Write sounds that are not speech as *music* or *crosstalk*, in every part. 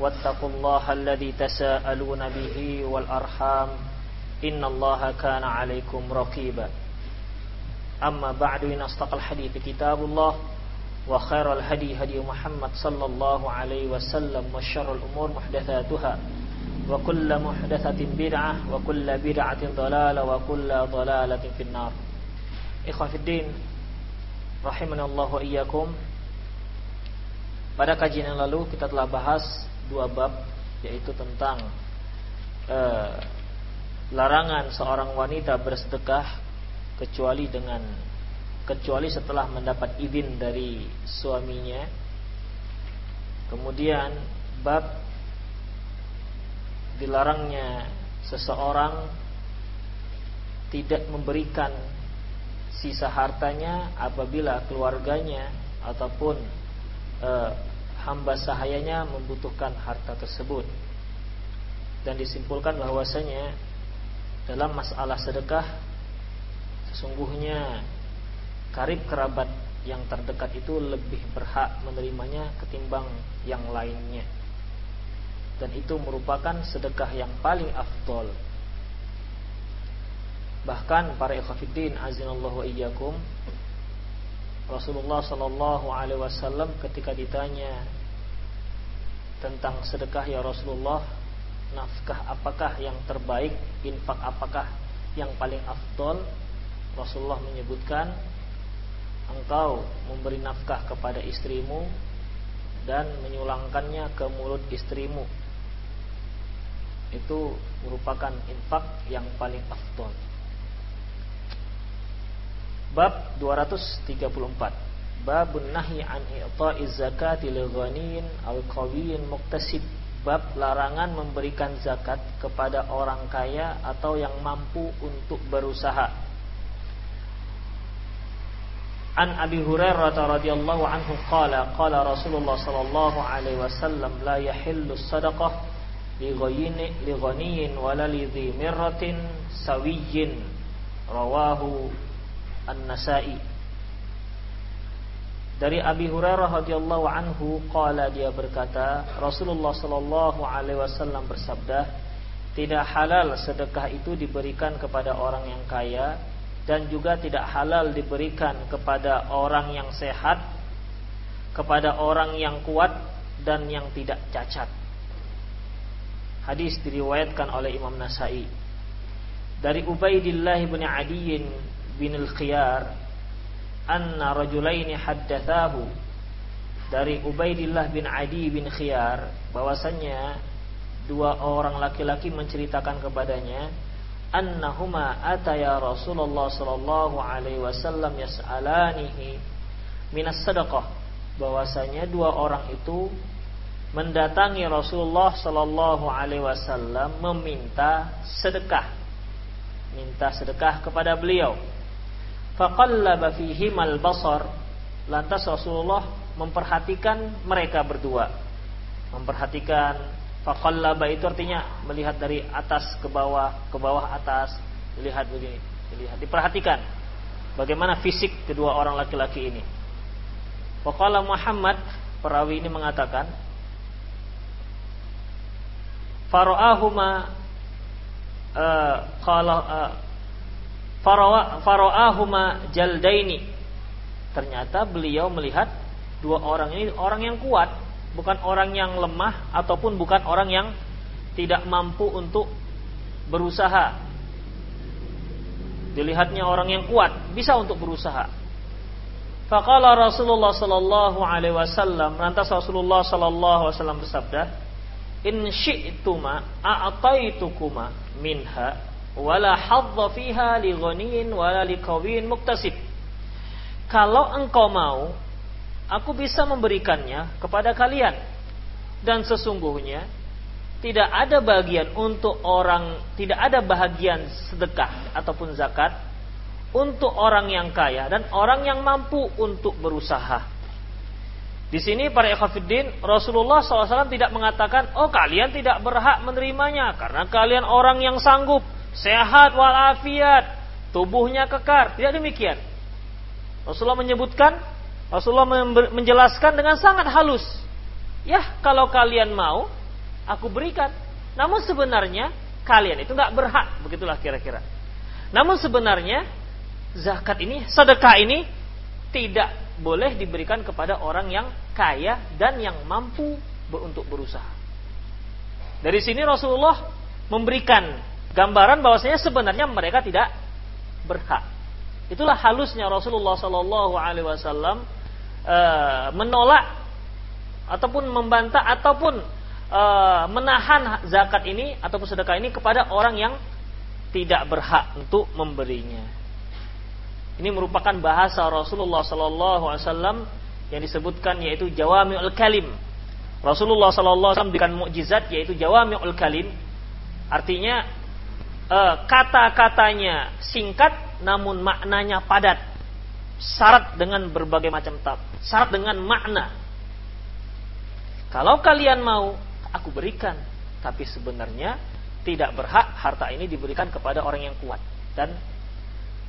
واتقوا الله الذي تساءلون به والأرحام إن الله كان عليكم رقيبا. أما بعد إن أصدق الحديث كتاب الله وخير الهدي هدي محمد صلى الله عليه وسلم وشر الأمور محدثاتها وكل محدثة بدعة وكل بدعة ضلالة وكل ضلالة في النار. إخوة في الدين رحمنا الله وإياكم. Pada kajian yang lalu kita telah bahas dua bab yaitu tentang eh, larangan seorang wanita bersedekah kecuali dengan kecuali setelah mendapat izin dari suaminya. Kemudian bab dilarangnya seseorang tidak memberikan sisa hartanya apabila keluarganya ataupun eh, hamba sahayanya membutuhkan harta tersebut. Dan disimpulkan bahwasanya dalam masalah sedekah sesungguhnya karib kerabat yang terdekat itu lebih berhak menerimanya ketimbang yang lainnya. Dan itu merupakan sedekah yang paling afdol. Bahkan para ikhwatiddin azinallahu iyyakum Rasulullah Shallallahu Alaihi Wasallam ketika ditanya tentang sedekah ya Rasulullah, nafkah apakah yang terbaik, infak apakah yang paling afdol? Rasulullah menyebutkan engkau memberi nafkah kepada istrimu dan menyulangkannya ke mulut istrimu. Itu merupakan infak yang paling afdol. Bab 234 Babun nahi an i'ta'iz zakati lil ghaniyin aw qawiyyin muktasib. Bab larangan memberikan zakat kepada orang kaya atau yang mampu untuk berusaha. An Abi Hurairah radhiyallahu anhu qala qala Rasulullah sallallahu alaihi wasallam la yahillu sadaqah li ghayyin li ghaniyin wala li dhi mirratin sawiyyin. Rawahu An-Nasa'i dari Abi Hurairah radhiyallahu anhu qala dia berkata Rasulullah sallallahu alaihi wasallam bersabda tidak halal sedekah itu diberikan kepada orang yang kaya dan juga tidak halal diberikan kepada orang yang sehat kepada orang yang kuat dan yang tidak cacat Hadis diriwayatkan oleh Imam Nasai. Dari Ubaidillah bin Adiyin bin al-Khiyar anna rajulaini haddathahu. Dari Ubaidillah bin Adi bin Khiyar bahwasanya dua orang laki-laki menceritakan kepadanya annahuma ataya Rasulullah sallallahu alaihi wasallam yas'alanihi minas sadaqah. Bahwasanya dua orang itu mendatangi Rasulullah sallallahu alaihi wasallam meminta sedekah. Minta sedekah kepada beliau faqallaba fihimal basar. Lantas Rasulullah memperhatikan mereka berdua. Memperhatikan faqallaba itu artinya melihat dari atas ke bawah ke bawah atas. Dilihat begini dilihat diperhatikan bagaimana fisik kedua orang laki-laki ini. Faqala Muhammad perawi ini mengatakan fara'ahuma uh, uh, Faro'ahuma jaldaini. Ternyata beliau melihat dua orang ini orang yang kuat, bukan orang yang lemah ataupun bukan orang yang tidak mampu untuk berusaha. dilihatnya orang yang kuat, bisa untuk berusaha. Faqala Rasulullah sallallahu alaihi wasallam, lantas Rasulullah sallallahu alaihi wasallam bersabda, "In syi'tuma a'taitukuma minha wala hadza fiha li ghaniyin wala li muktasib." Kalau engkau mau, aku bisa memberikannya kepada kalian. Dan sesungguhnya tidak ada bagian untuk orang, tidak ada bahagian sedekah ataupun zakat untuk orang yang kaya dan orang yang mampu untuk berusaha. Di sini para ikhwatiddin Rasulullah SAW tidak mengatakan, oh kalian tidak berhak menerimanya karena kalian orang yang sanggup, sehat walafiat, tubuhnya kekar. Tidak demikian. Rasulullah menyebutkan, Rasulullah menjelaskan dengan sangat halus. Ya, kalau kalian mau, aku berikan. Namun sebenarnya kalian itu nggak berhak, begitulah kira-kira. Namun sebenarnya zakat ini, sedekah ini tidak boleh diberikan kepada orang yang kaya dan yang mampu untuk berusaha. Dari sini Rasulullah memberikan gambaran bahwasanya sebenarnya mereka tidak berhak. Itulah halusnya Rasulullah Shallallahu Alaihi Wasallam eh, menolak ataupun membantah ataupun uh, menahan zakat ini ataupun sedekah ini kepada orang yang tidak berhak untuk memberinya. Ini merupakan bahasa Rasulullah Sallallahu Alaihi Wasallam yang disebutkan yaitu jawamiul kalim. Rasulullah Sallallahu Alaihi Wasallam diberikan mukjizat yaitu jawamiul kalim. Artinya uh, kata-katanya singkat namun maknanya padat. Syarat dengan berbagai macam tab. Syarat dengan makna. Kalau kalian mau aku berikan. Tapi sebenarnya tidak berhak harta ini diberikan kepada orang yang kuat dan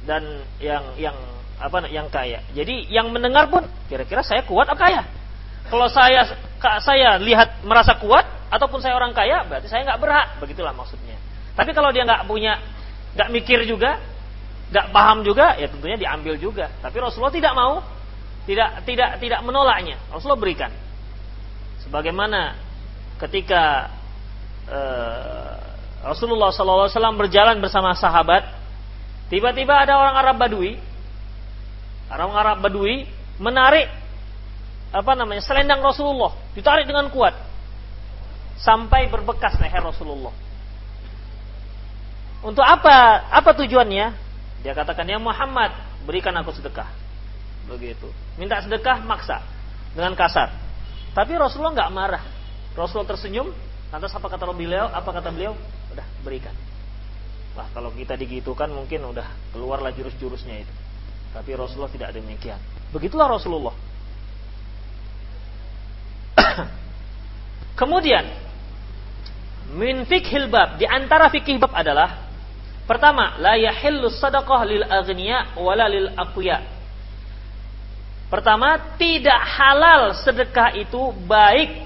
dan yang yang apa yang kaya. Jadi yang mendengar pun kira-kira saya kuat atau kaya. Kalau saya saya lihat merasa kuat ataupun saya orang kaya berarti saya nggak berhak begitulah maksudnya. Tapi kalau dia nggak punya nggak mikir juga nggak paham juga ya tentunya diambil juga. Tapi Rasulullah tidak mau tidak tidak tidak menolaknya. Rasulullah berikan. Sebagaimana ketika uh, Rasulullah SAW berjalan bersama sahabat, tiba-tiba ada orang Arab Badui, orang Arab Badui menarik apa namanya selendang Rasulullah, ditarik dengan kuat sampai berbekas leher Rasulullah. Untuk apa? Apa tujuannya? Dia katakan ya Muhammad, berikan aku sedekah. Begitu. Minta sedekah maksa dengan kasar. Tapi Rasulullah nggak marah. Rasul tersenyum, lantas apa kata beliau? Apa kata beliau? Udah berikan. Wah kalau kita digitukan mungkin udah keluarlah jurus-jurusnya itu. Tapi Rasulullah tidak demikian. Begitulah Rasulullah. *coughs* Kemudian min fikhil bab di antara fikih bab adalah pertama la yahillu sadaqah lil aghniya wala lil aqwiya. Pertama, tidak halal sedekah itu baik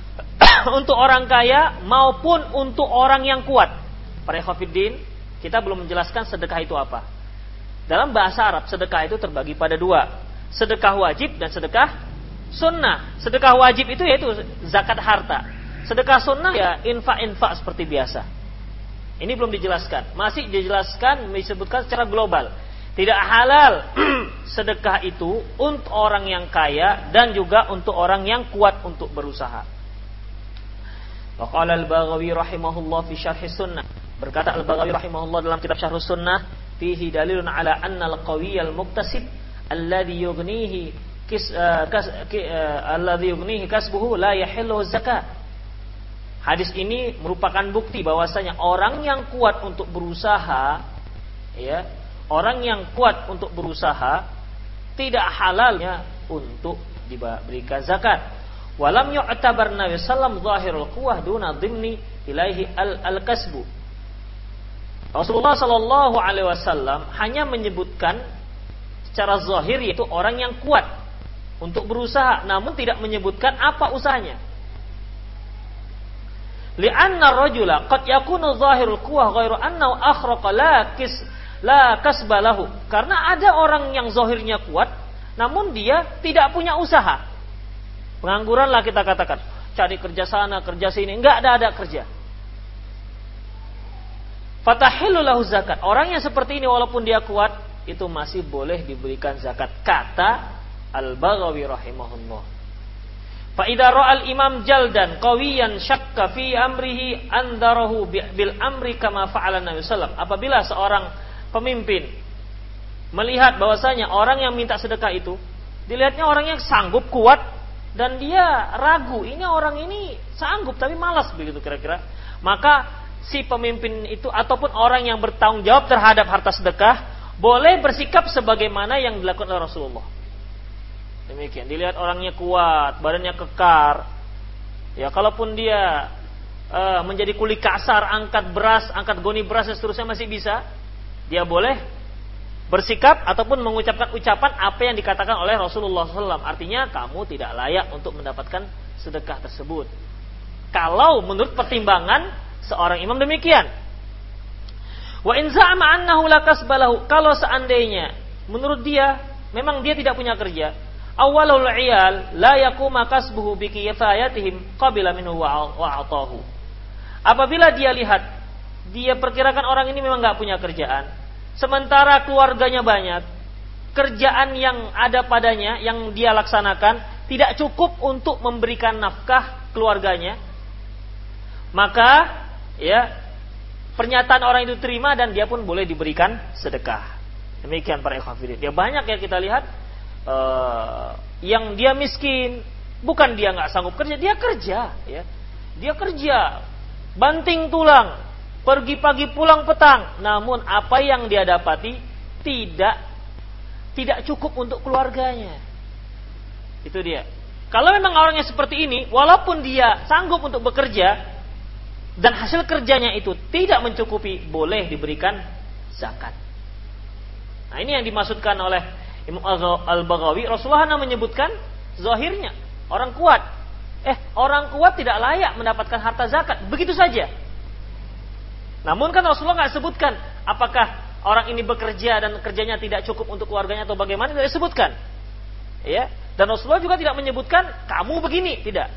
*coughs* untuk orang kaya maupun untuk orang yang kuat. Para kita belum menjelaskan sedekah itu apa. Dalam bahasa Arab, sedekah itu terbagi pada dua. Sedekah wajib dan sedekah sunnah. Sedekah wajib itu yaitu zakat harta. Sedekah sunnah ya infak-infak seperti biasa. Ini belum dijelaskan. Masih dijelaskan, disebutkan secara global. Tidak halal *clears throat* sedekah itu untuk orang yang kaya dan juga untuk orang yang kuat untuk berusaha. Waqala al-Baghawi rahimahullah fi syarh sunnah. Berkata al-Baghawi rahimahullah dalam kitab syarh sunnah, fihi dalilun ala anna al-qawiy al-muktasib alladhi yughnihi kis, uh, kas, uh, alladhi kasbuhu la yahillu zakat. Hadis ini merupakan bukti bahwasanya orang yang kuat untuk berusaha ya, orang yang kuat untuk berusaha tidak halalnya untuk diberikan zakat. Walam yu'tabar Nabi sallam zahirul quwah duna dhimni ilaihi al-kasbu. Rasulullah sallallahu alaihi wasallam hanya menyebutkan secara zahir yaitu orang yang kuat untuk berusaha namun tidak menyebutkan apa usahanya. Li'anna rajula qad yakunu zahirul quwah ghairu annahu akhraqa la kis la kasbalahu. Karena ada orang yang zahirnya kuat namun dia tidak punya usaha. Pengangguran lah kita katakan. Cari kerja sana, kerja sini. Enggak ada ada kerja. Fatahillu lahu zakat. Orang yang seperti ini walaupun dia kuat itu masih boleh diberikan zakat. Kata Al-Baghawi rahimahullah. Fa idza imam jaldan qawiyan syakka fi amrihi andarahu bil amri kama fa'ala Nabi sallam. Apabila seorang pemimpin melihat bahwasanya orang yang minta sedekah itu dilihatnya orang yang sanggup kuat dan dia ragu ini orang ini sanggup tapi malas begitu kira-kira maka si pemimpin itu ataupun orang yang bertanggung jawab terhadap harta sedekah boleh bersikap sebagaimana yang dilakukan oleh Rasulullah demikian dilihat orangnya kuat badannya kekar ya kalaupun dia uh, menjadi kuli kasar angkat beras angkat goni beras dan seterusnya masih bisa dia boleh bersikap ataupun mengucapkan ucapan apa yang dikatakan oleh Rasulullah SAW. Artinya kamu tidak layak untuk mendapatkan sedekah tersebut. Kalau menurut pertimbangan seorang imam demikian. Wa in za'ama annahu. Kalau seandainya menurut dia memang dia tidak punya kerja. Awalul iyal la yakuma kasbuhu bi kifayatihim qabila minhu wa. Apabila dia lihat dia perkirakan orang ini memang nggak punya kerjaan, sementara keluarganya banyak, kerjaan yang ada padanya yang dia laksanakan tidak cukup untuk memberikan nafkah keluarganya, maka ya pernyataan orang itu terima dan dia pun boleh diberikan sedekah. Demikian para ikhwafidin. Ya banyak ya kita lihat uh, yang dia miskin, bukan dia nggak sanggup kerja, dia kerja, ya, dia kerja, banting tulang, pergi pagi pulang petang, namun apa yang dia dapati tidak tidak cukup untuk keluarganya. Itu dia. Kalau memang orangnya seperti ini, walaupun dia sanggup untuk bekerja dan hasil kerjanya itu tidak mencukupi, boleh diberikan zakat. Nah, ini yang dimaksudkan oleh Imam Al-Baghawi. Rasulullah menyebutkan zahirnya orang kuat. Eh, orang kuat tidak layak mendapatkan harta zakat. Begitu saja. Namun kan Rasulullah nggak sebutkan apakah orang ini bekerja dan kerjanya tidak cukup untuk keluarganya atau bagaimana tidak disebutkan. Ya. Dan Rasulullah juga tidak menyebutkan kamu begini, tidak.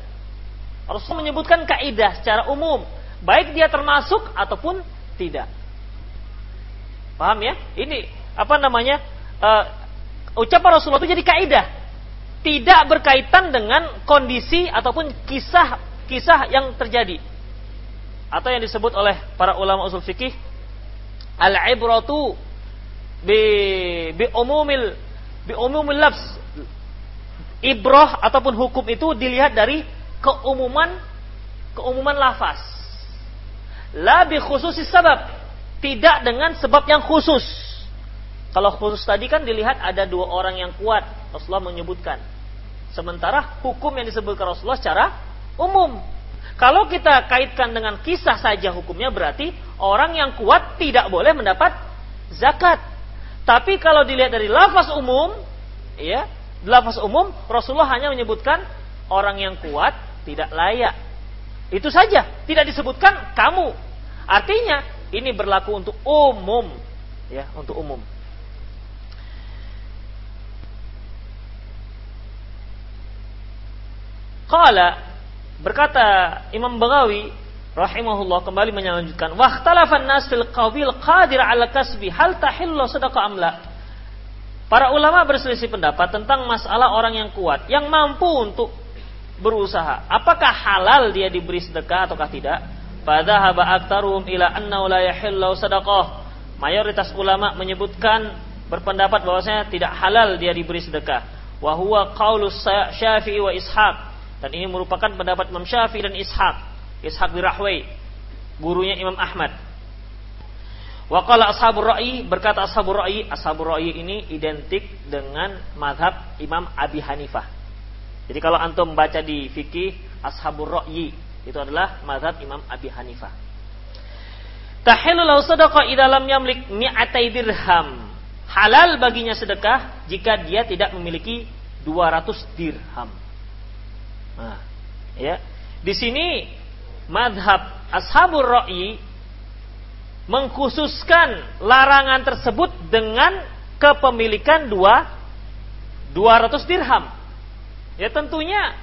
Rasulullah menyebutkan kaidah secara umum, baik dia termasuk ataupun tidak. Paham ya? Ini apa namanya? Uh, ucapan Rasulullah itu jadi kaidah. Tidak berkaitan dengan kondisi ataupun kisah-kisah yang terjadi. Atau yang disebut oleh para ulama usul fikih al-ibratu bi bi umumil bi umumil lafz. Ibrah ataupun hukum itu dilihat dari keumuman keumuman lafaz. La bi khususis sabab. Tidak dengan sebab yang khusus kalau khusus tadi kan dilihat ada dua orang yang kuat Rasulullah menyebutkan sementara hukum yang disebutkan Rasulullah secara umum kalau kita kaitkan dengan kisah saja hukumnya berarti orang yang kuat tidak boleh mendapat zakat. Tapi kalau dilihat dari lafaz umum, ya, lafaz umum Rasulullah hanya menyebutkan orang yang kuat tidak layak. Itu saja, tidak disebutkan kamu. Artinya ini berlaku untuk umum, ya, untuk umum. Qala Berkata Imam Baghawi rahimahullah kembali melanjutkan, "Wahtalafan nas fil qawil qadir 'ala kasbi hal tahillu sadaqah amla." Para ulama berselisih pendapat tentang masalah orang yang kuat yang mampu untuk berusaha. Apakah halal dia diberi sedekah ataukah tidak? Pada haba aktarum ila anna la yahillu sadaqah. Mayoritas ulama menyebutkan berpendapat bahwasanya tidak halal dia diberi sedekah. Wa huwa qaulus Syafi'i wa Ishaq dan ini merupakan pendapat Imam Syafi'i dan Ishaq. Ishaq bin Rahway, gurunya Imam Ahmad. Waqala ashabur ra'i berkata ashabur ra'i, ashabur ra'i ini identik dengan madhab Imam Abi Hanifah. Jadi kalau antum baca di fikih ashabur ra'i itu adalah madhab Imam Abi Hanifah. Tahillu lau sadaqa idalam yamlik mi'atai dirham. Halal baginya sedekah jika dia tidak memiliki 200 dirham. Nah, ya. Di sini madhab ashabur ra'i mengkhususkan larangan tersebut dengan kepemilikan dua 200 dirham. Ya tentunya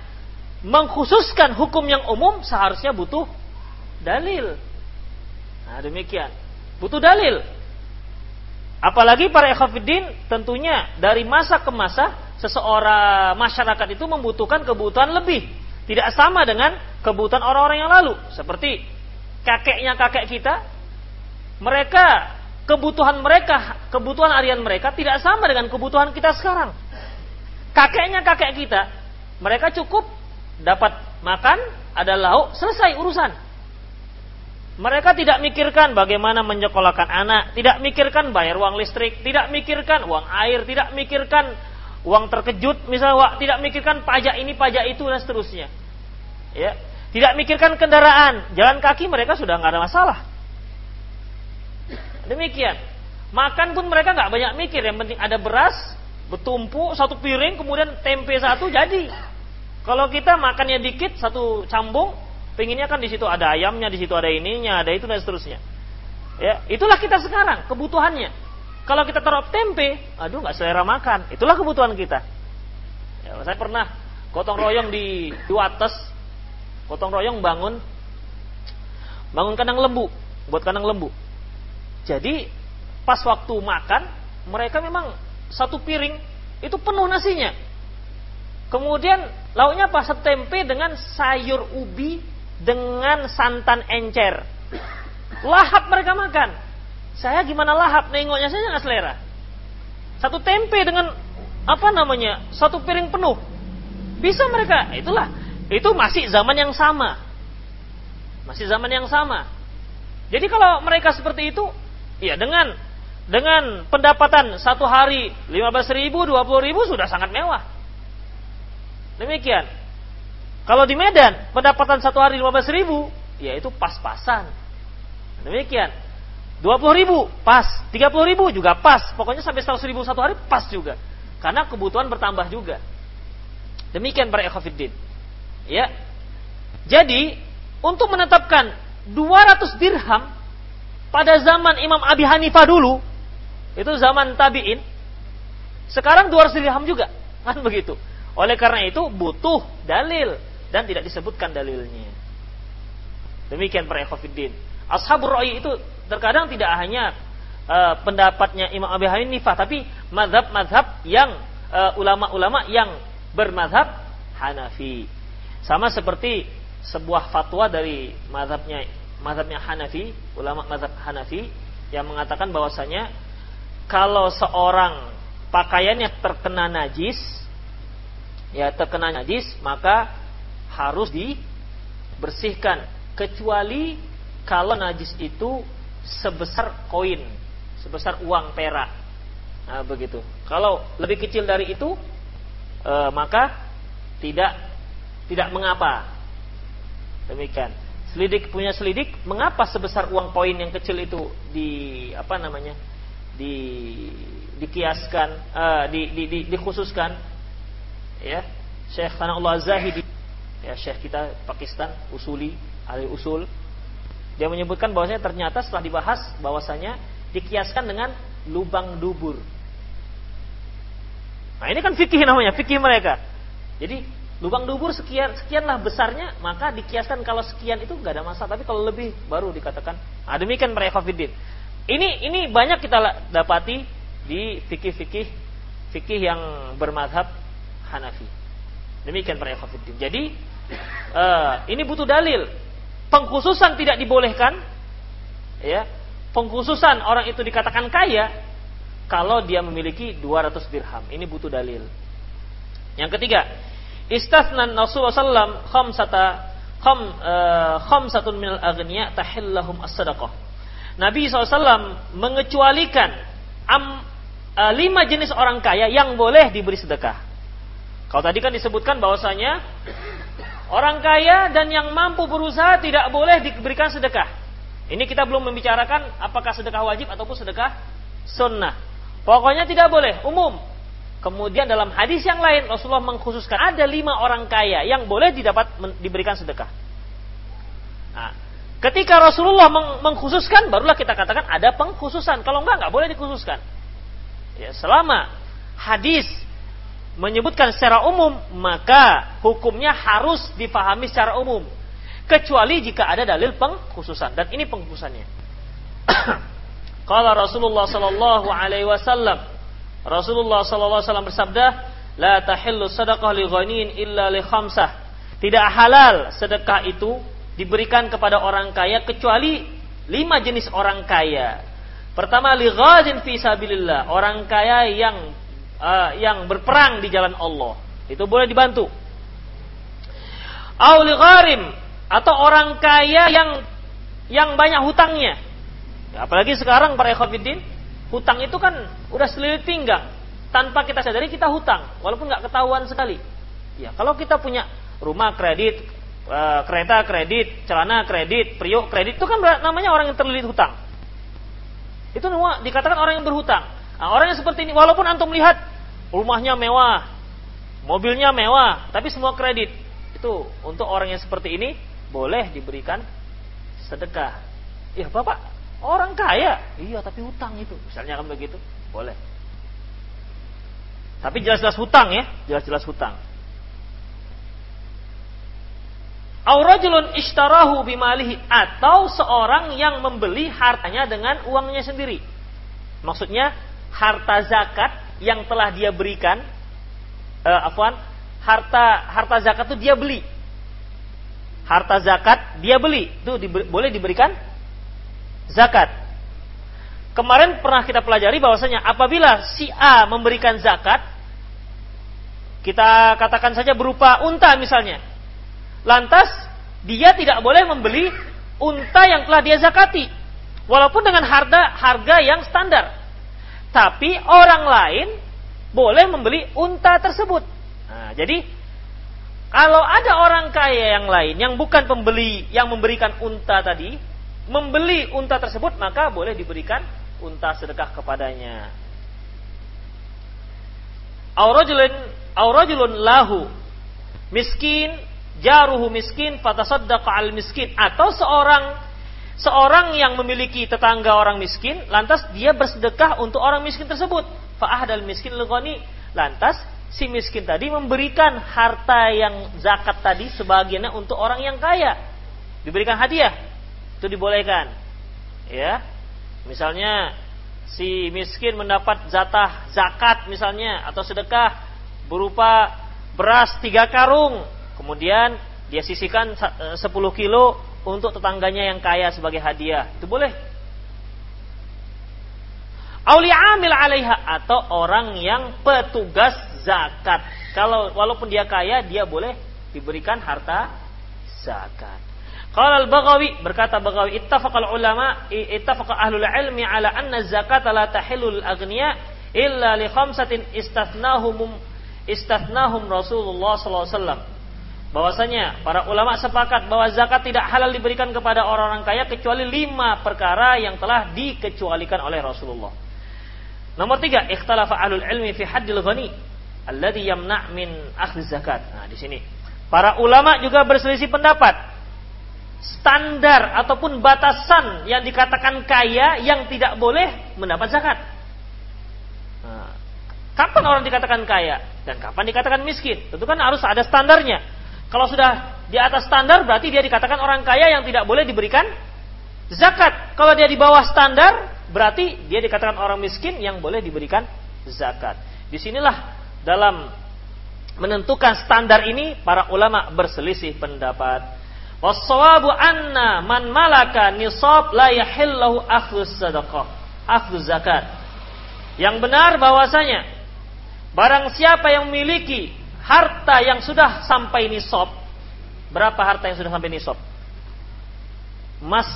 mengkhususkan hukum yang umum seharusnya butuh dalil. Nah, demikian. Butuh dalil. Apalagi para ekhafiddin tentunya dari masa ke masa seseorang masyarakat itu membutuhkan kebutuhan lebih. Tidak sama dengan kebutuhan orang-orang yang lalu. Seperti kakeknya kakek kita. Mereka, kebutuhan mereka, kebutuhan harian mereka tidak sama dengan kebutuhan kita sekarang. Kakeknya kakek kita, mereka cukup dapat makan, ada lauk, selesai urusan. Mereka tidak mikirkan bagaimana menyekolahkan anak, tidak mikirkan bayar uang listrik, tidak mikirkan uang air, tidak mikirkan uang terkejut, misalnya tidak mikirkan pajak ini, pajak itu dan seterusnya. Ya, tidak mikirkan kendaraan, jalan kaki mereka sudah nggak ada masalah. Demikian. Makan pun mereka nggak banyak mikir, yang penting ada beras, bertumpu satu piring, kemudian tempe satu jadi. Kalau kita makannya dikit, satu cambung, Pengennya kan di situ ada ayamnya, di situ ada ininya, ada itu dan seterusnya. Ya, itulah kita sekarang kebutuhannya. Kalau kita taruh tempe, aduh nggak selera makan. Itulah kebutuhan kita. Ya, saya pernah gotong royong di di atas, gotong royong bangun bangun kandang lembu, buat kandang lembu. Jadi pas waktu makan, mereka memang satu piring itu penuh nasinya. Kemudian lauknya apa? Setempe dengan sayur ubi dengan santan encer. Lahap mereka makan. Saya gimana lahap? Nengoknya saya nggak selera. Satu tempe dengan apa namanya? Satu piring penuh. Bisa mereka. Itulah. Itu masih zaman yang sama. Masih zaman yang sama. Jadi kalau mereka seperti itu, ya dengan dengan pendapatan satu hari 15 ribu, 20 ribu sudah sangat mewah. Demikian. Kalau di Medan pendapatan satu hari 15 ribu, ya itu pas-pasan. Demikian. 20 ribu pas, 30 ribu juga pas. Pokoknya sampai 100 ribu satu hari pas juga. Karena kebutuhan bertambah juga. Demikian para ekhafiddin. Ya. Jadi, untuk menetapkan 200 dirham pada zaman Imam Abi Hanifah dulu, itu zaman tabi'in, sekarang 200 dirham juga. *laughs* Kan begitu. Oleh karena itu butuh dalil dan tidak disebutkan dalilnya. Demikian para ekhafiddin. Ashabur ra'i itu terkadang tidak hanya uh, pendapatnya Imam Abi Hanifah tapi madhab-madhab yang uh, ulama-ulama yang bermadhab Hanafi. Sama seperti sebuah fatwa dari madhabnya madhabnya Hanafi, ulama madhab Hanafi yang mengatakan bahwasanya kalau seorang pakaiannya terkena najis, ya terkena najis, maka harus dibersihkan kecuali kalau najis itu sebesar koin, sebesar uang perak. Nah, begitu. Kalau lebih kecil dari itu e, maka tidak tidak mengapa. Demikian. Selidik punya selidik, mengapa sebesar uang koin yang kecil itu di apa namanya? di dikiaskan, uh, di, di, di, dikhususkan ya Syekh Sanallah Zahidi ya syekh kita Pakistan usuli ahli usul dia menyebutkan bahwasanya ternyata setelah dibahas bahwasanya dikiaskan dengan lubang dubur. Nah ini kan fikih namanya fikih mereka. Jadi lubang dubur sekian sekianlah besarnya maka dikiaskan kalau sekian itu nggak ada masalah. Tapi kalau lebih baru dikatakan. Nah, demikian mereka fidin ini ini banyak kita dapati di fikih-fikih fikih yang bermadhab Hanafi. Demikian para ikhwatiddin jadi uh, ini butuh dalil. Pengkhususan tidak dibolehkan, ya. Pengkhususan orang itu dikatakan kaya kalau dia memiliki 200 dirham. Ini butuh dalil. Yang ketiga, istasnan Rasulullah sallam khamsata kham uh, khamsatun minal aghniya tahillahum as-sadaqah. Nabi SAW mengecualikan am, uh, lima jenis orang kaya yang boleh diberi sedekah. Kalau tadi kan disebutkan bahwasanya Orang kaya dan yang mampu berusaha tidak boleh diberikan sedekah. Ini kita belum membicarakan apakah sedekah wajib ataupun sedekah sunnah. Pokoknya tidak boleh, umum. Kemudian dalam hadis yang lain Rasulullah mengkhususkan ada lima orang kaya yang boleh didapat diberikan sedekah. Nah, ketika Rasulullah meng mengkhususkan, barulah kita katakan ada pengkhususan. Kalau enggak, enggak boleh dikhususkan. Ya, selama hadis menyebutkan secara umum, maka hukumnya harus dipahami secara umum. Kecuali jika ada dalil pengkhususan. Dan ini pengkhususannya. *coughs* Qala Rasulullah sallallahu alaihi wasallam Rasulullah sallallahu alaihi wasallam bersabda, "La tahillu sadaqah li ghaniin illa li khamsah." Tidak halal sedekah itu diberikan kepada orang kaya kecuali lima jenis orang kaya. Pertama li ghazin fi orang kaya yang uh, yang berperang di jalan Allah. Itu boleh dibantu. Au li gharim atau orang kaya yang yang banyak hutangnya. Ya, apalagi sekarang para ikhwatiddin, hutang itu kan udah selilit pinggang. Tanpa kita sadari kita hutang, walaupun nggak ketahuan sekali. Ya, kalau kita punya rumah kredit, e, kereta kredit, celana kredit, priok kredit itu kan namanya orang yang terlilit hutang. Itu semua dikatakan orang yang berhutang. Nah, orang yang seperti ini walaupun antum melihat rumahnya mewah, mobilnya mewah, tapi semua kredit. Itu untuk orang yang seperti ini boleh diberikan sedekah. Ya, Bapak, orang kaya. Iya, tapi hutang itu. Misalnya kan begitu, boleh. Tapi jelas-jelas hutang ya, jelas-jelas hutang. Aurajulun ishtarahu bimalihi atau seorang yang membeli hartanya dengan uangnya sendiri. Maksudnya harta zakat yang telah dia berikan uh, afwan, harta harta zakat itu dia beli. Harta zakat dia beli, itu diber, boleh diberikan zakat. Kemarin pernah kita pelajari bahwasanya apabila si A memberikan zakat, kita katakan saja berupa unta misalnya, Lantas dia tidak boleh membeli unta yang telah dia zakati. Walaupun dengan harga harga yang standar. Tapi orang lain boleh membeli unta tersebut. Nah, jadi kalau ada orang kaya yang lain yang bukan pembeli yang memberikan unta tadi, membeli unta tersebut maka boleh diberikan unta sedekah kepadanya. Aurajulun aurajulun lahu miskin jaruhu miskin fatasaddaqa al miskin atau seorang seorang yang memiliki tetangga orang miskin lantas dia bersedekah untuk orang miskin tersebut. Fa'ahdal miskin lugani lantas si miskin tadi memberikan harta yang zakat tadi sebagiannya untuk orang yang kaya. Diberikan hadiah. Itu dibolehkan. Ya. Misalnya si miskin mendapat jatah zakat misalnya atau sedekah berupa beras tiga karung. Kemudian dia sisihkan 10 eh, kilo untuk tetangganya yang kaya sebagai hadiah. Itu boleh. Auli amil alaiha atau orang yang petugas zakat. Kalau walaupun dia kaya, dia boleh diberikan harta zakat. Qala al-Baghawi berkata Baghawi ittafaqal ulama ittafaqa ahlul ilmi ala anna zakat la tahilul aghniya illa li khamsatin istathnahum istathnahum Rasulullah sallallahu alaihi wasallam bahwasanya para ulama sepakat bahwa zakat tidak halal diberikan kepada orang-orang kaya kecuali lima perkara yang telah dikecualikan oleh Rasulullah. Nomor tiga, ikhtalafa ahlul ilmi fi haddil ghani alladhi yamna' min akhdhi zakat. Nah, di sini para ulama juga berselisih pendapat standar ataupun batasan yang dikatakan kaya yang tidak boleh mendapat zakat. Nah, kapan orang dikatakan kaya dan kapan dikatakan miskin? Tentu kan harus ada standarnya. Kalau sudah di atas standar berarti dia dikatakan orang kaya yang tidak boleh diberikan zakat. Kalau dia di bawah standar berarti dia dikatakan orang miskin yang boleh diberikan zakat. Di sinilah dalam menentukan standar ini para ulama berselisih pendapat. Wassawabu anna man malaka nisab la yahillahu akhdhu sadaqah, akhdhu zakat. Yang benar bahwasanya barang siapa yang memiliki harta yang sudah sampai nisab, berapa harta yang sudah sampai nisab? Emas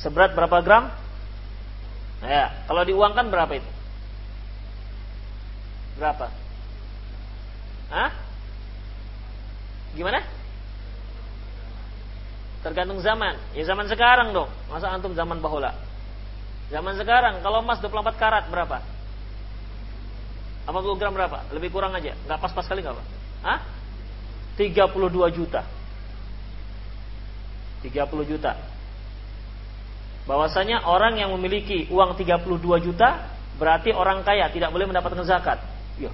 seberat berapa gram? Ya, kalau diuangkan berapa itu? Berapa? Hah? Gimana? Tergantung zaman. Ya zaman sekarang dong. Masa antum zaman bahula? Zaman sekarang kalau emas 24 karat berapa? 80 gram berapa? Lebih kurang aja. Nggak pas-pas kali nggak pak? Hah? 32 juta. 30 juta. Bahwasanya orang yang memiliki uang 32 juta berarti orang kaya tidak boleh mendapatkan zakat. Ya.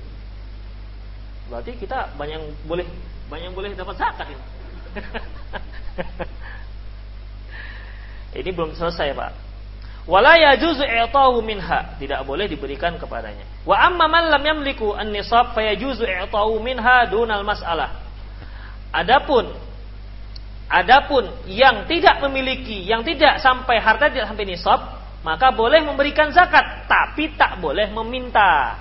Berarti kita banyak yang boleh banyak yang boleh dapat zakat ini. *laughs* ini belum selesai, Pak. Wala yajuzu i'tahu minha, tidak boleh diberikan kepadanya. Wa amma man lam yamliku an-nisab fayajuzu i'tahu minha dunal mas'alah. Adapun adapun yang tidak memiliki, yang tidak sampai harta tidak sampai nisab, maka boleh memberikan zakat, tapi tak boleh meminta.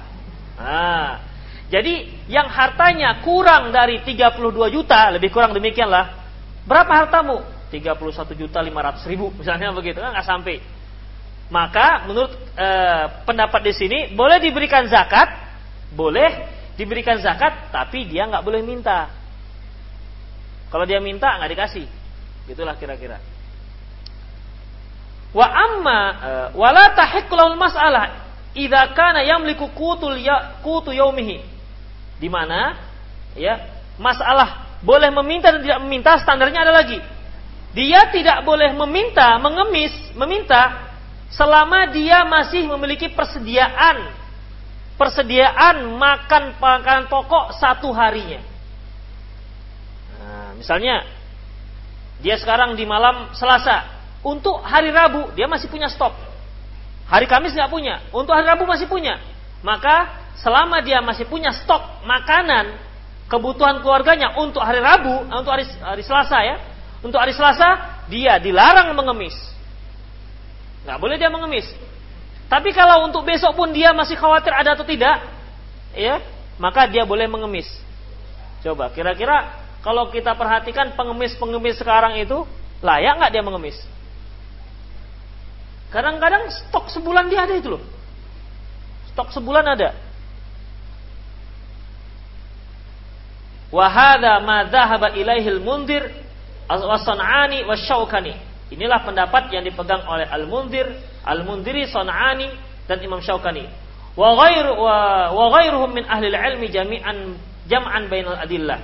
Nah, jadi yang hartanya kurang dari 32 juta, lebih kurang demikianlah. Berapa hartamu? 31 juta 500 ribu, misalnya begitu kan nggak sampai maka menurut e, pendapat di sini boleh diberikan zakat, boleh diberikan zakat, tapi dia nggak boleh minta. Kalau dia minta nggak dikasih, gitulah kira-kira. Wa amma e, wala tahiqqul mas'alah idza kana yamliku qutul ya qutu yaumihi. Di mana ya masalah boleh meminta dan tidak meminta standarnya ada lagi. Dia tidak boleh meminta, mengemis, meminta selama dia masih memiliki persediaan persediaan makan makanan pokok satu harinya. Nah, misalnya dia sekarang di malam Selasa, untuk hari Rabu dia masih punya stok. Hari Kamis nggak punya, untuk hari Rabu masih punya. Maka selama dia masih punya stok makanan kebutuhan keluarganya untuk hari Rabu, untuk hari, hari Selasa ya, untuk hari Selasa dia dilarang mengemis Nggak boleh dia mengemis. Tapi kalau untuk besok pun dia masih khawatir ada atau tidak, ya, maka dia boleh mengemis. Coba, kira-kira kalau kita perhatikan pengemis-pengemis sekarang itu layak nggak dia mengemis? Kadang-kadang stok sebulan dia ada itu loh. Stok sebulan ada. Wahada ma dhahaba ilaihil mundir was-san'ani was-syaukani. Inilah pendapat yang dipegang oleh Al-Mundir, Al-Mundiri, Son'ani, dan Imam Syaukani. Wa ghairu wa ghairuhum min ahli ilmi jami'an jam'an bainal adillah.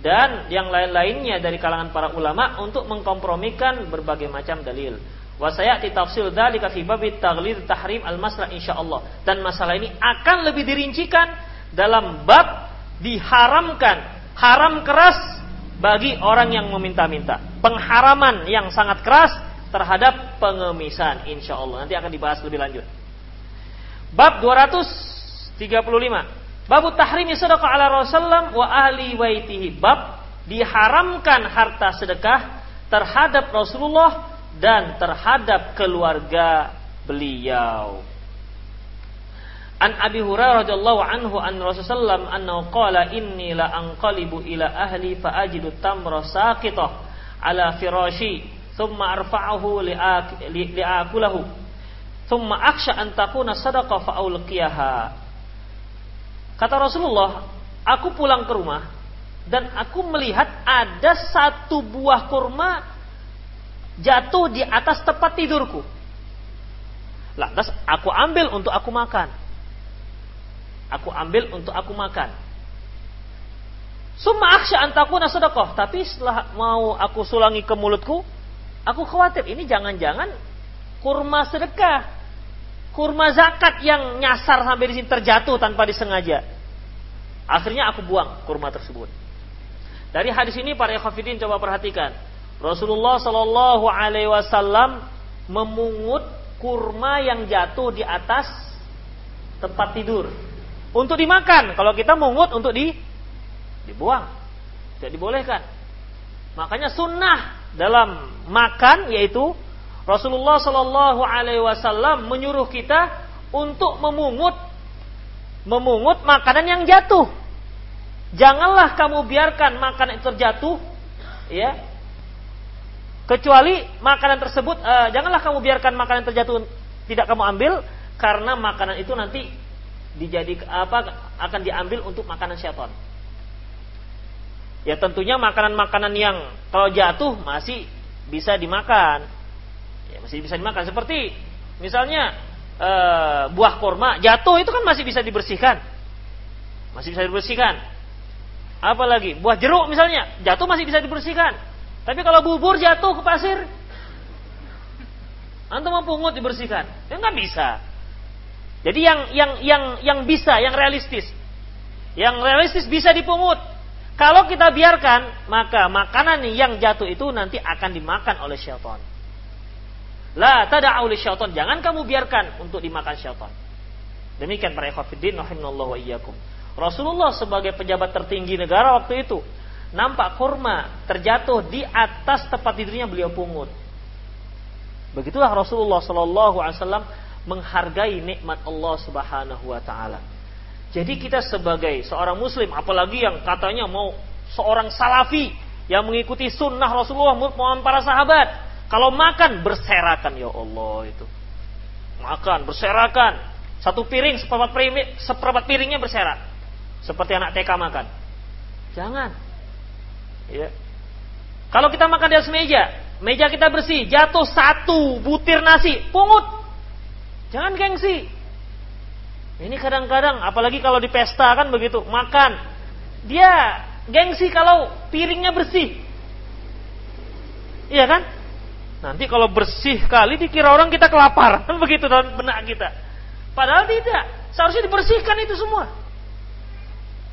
Dan yang lain-lainnya dari kalangan para ulama untuk mengkompromikan berbagai macam dalil. Wa sayati tafsil dzalika fi babit tahrim al-masra insyaallah. Dan masalah ini akan lebih dirincikan dalam bab diharamkan haram keras bagi orang yang meminta-minta. Pengharaman yang sangat keras terhadap pengemisan insya Allah. Nanti akan dibahas lebih lanjut. Bab 235. Bab tahrimi sedekah ala Rasulullah wa ahli waitihi. Bab diharamkan harta sedekah terhadap Rasulullah dan terhadap keluarga beliau. An Abi Hurairah radhiyallahu anhu an Rasulullah annahu qala inni la anqalibu ila ahli fa ajidu tamra saqitah ala firashi thumma arfa'uhu li'akulahu thumma aksha an takuna sadaqah fa ulqiyaha Kata Rasulullah, aku pulang ke rumah dan aku melihat ada satu buah kurma jatuh di atas tempat tidurku. Lantas aku ambil untuk aku makan. Aku ambil untuk aku makan. Summa aksya antakuna sedekah. Tapi setelah mau aku sulangi ke mulutku, aku khawatir ini jangan-jangan kurma sedekah. Kurma zakat yang nyasar sampai di sini terjatuh tanpa disengaja. Akhirnya aku buang kurma tersebut. Dari hadis ini para ikhwafidin coba perhatikan. Rasulullah Shallallahu Alaihi Wasallam memungut kurma yang jatuh di atas tempat tidur untuk dimakan. Kalau kita mungut untuk di dibuang, tidak dibolehkan. Makanya sunnah dalam makan yaitu Rasulullah Shallallahu Alaihi Wasallam menyuruh kita untuk memungut memungut makanan yang jatuh. Janganlah kamu biarkan makanan itu terjatuh, ya. Kecuali makanan tersebut, uh, janganlah kamu biarkan makanan terjatuh tidak kamu ambil karena makanan itu nanti dijadik apa akan diambil untuk makanan syaitan. Ya tentunya makanan-makanan yang kalau jatuh masih bisa dimakan. Ya masih bisa dimakan seperti misalnya e, buah kurma jatuh itu kan masih bisa dibersihkan. Masih bisa dibersihkan. Apalagi buah jeruk misalnya jatuh masih bisa dibersihkan. Tapi kalau bubur jatuh ke pasir, antum mau pungut dibersihkan? Ya nggak bisa. Jadi yang yang yang yang bisa, yang realistis. Yang realistis bisa dipungut. Kalau kita biarkan, maka makanan yang jatuh itu nanti akan dimakan oleh syaitan. La tada'u syaitan. Jangan kamu biarkan untuk dimakan syaitan. Demikian para ikhwatiddin rahimallahu wa iyyakum. Rasulullah sebagai pejabat tertinggi negara waktu itu nampak kurma terjatuh di atas tempat tidurnya beliau pungut. Begitulah Rasulullah Shallallahu Alaihi Wasallam menghargai nikmat Allah Subhanahu Wa Taala. Jadi kita sebagai seorang Muslim, apalagi yang katanya mau seorang salafi yang mengikuti sunnah Rasulullah maupun para sahabat, kalau makan berserakan ya Allah itu, makan berserakan, satu piring seperempat piring, seperempat piringnya berserak, seperti anak TK makan. Jangan. Ya. Kalau kita makan di atas meja, meja kita bersih, jatuh satu butir nasi, pungut. Jangan gengsi. Ini kadang-kadang, apalagi kalau di pesta kan begitu, makan. Dia gengsi kalau piringnya bersih. Iya kan? Nanti kalau bersih kali dikira orang kita kelaparan, *laughs* begitu dalam benak kita. Padahal tidak, seharusnya dibersihkan itu semua.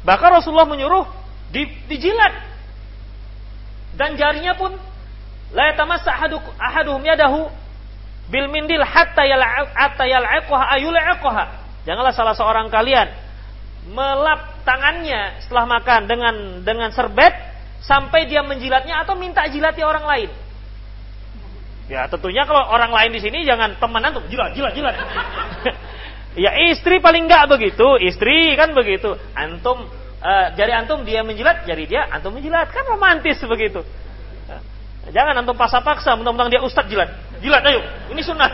Bahkan Rasulullah menyuruh di, dijilat. Dan jarinya pun La yatamassa ahaduhum yadahu bil mindil hatta yal'aqaha ayul'aqaha. Janganlah salah seorang kalian melap tangannya setelah makan dengan dengan serbet sampai dia menjilatnya atau minta jilati orang lain. Ya tentunya kalau orang lain di sini jangan temenan tuh jilat jilat jilat. *laughs* ya istri paling enggak begitu, istri kan begitu. Antum uh, jari antum dia menjilat, jari dia antum menjilat kan romantis begitu. Jangan antum paksa-paksa, mentang-mentang dia ustadz jilat. Jilat ayo, ini sunnah.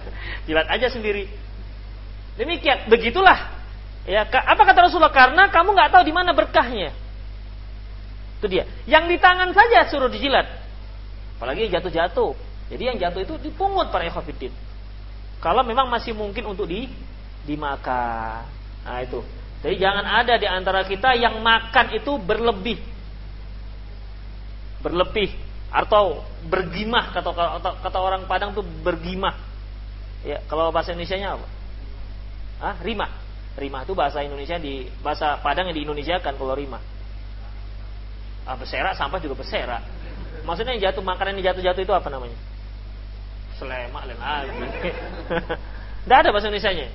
*laughs* jilat aja sendiri. Demikian, begitulah. Ya, apa kata Rasulullah? Karena kamu nggak tahu di mana berkahnya. Itu dia. Yang di tangan saja suruh dijilat. Apalagi jatuh-jatuh. Jadi yang jatuh itu dipungut para ikhwatiddin. Kalau memang masih mungkin untuk di dimakan. Nah itu. Jadi jangan ada di antara kita yang makan itu berlebih. Berlebih atau bergimah kata kata, orang Padang tuh bergimah. Ya, kalau bahasa Indonesia-nya apa? Ah, rimah. Rimah itu bahasa Indonesia di bahasa Padang yang di Indonesia kan kalau rimah. Ah, berserak sampah juga berserak. Maksudnya yang jatuh makanan yang jatuh-jatuh itu apa namanya? Selemak lain lagi. *laughs* Tidak ada bahasa Indonesia-nya.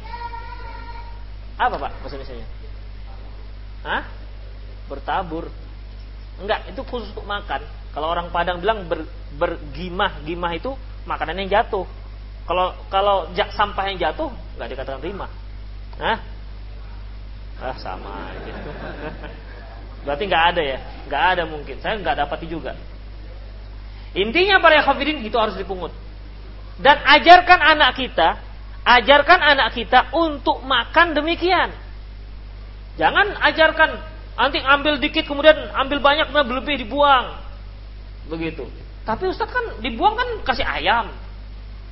Apa Pak bahasa Indonesia-nya? Hah? Bertabur. Enggak, itu khusus untuk makan. Kalau orang Padang bilang ber, bergimah, gimah itu makanan yang jatuh. Kalau kalau sampah yang jatuh nggak dikatakan rimah. Hah? Ah sama gitu. *laughs* Berarti nggak ada ya? Nggak ada mungkin. Saya nggak dapati juga. Intinya para khafidin itu harus dipungut. Dan ajarkan anak kita, ajarkan anak kita untuk makan demikian. Jangan ajarkan nanti ambil dikit kemudian ambil banyak berlebih dibuang begitu. Tapi Ustaz kan dibuang kan kasih ayam.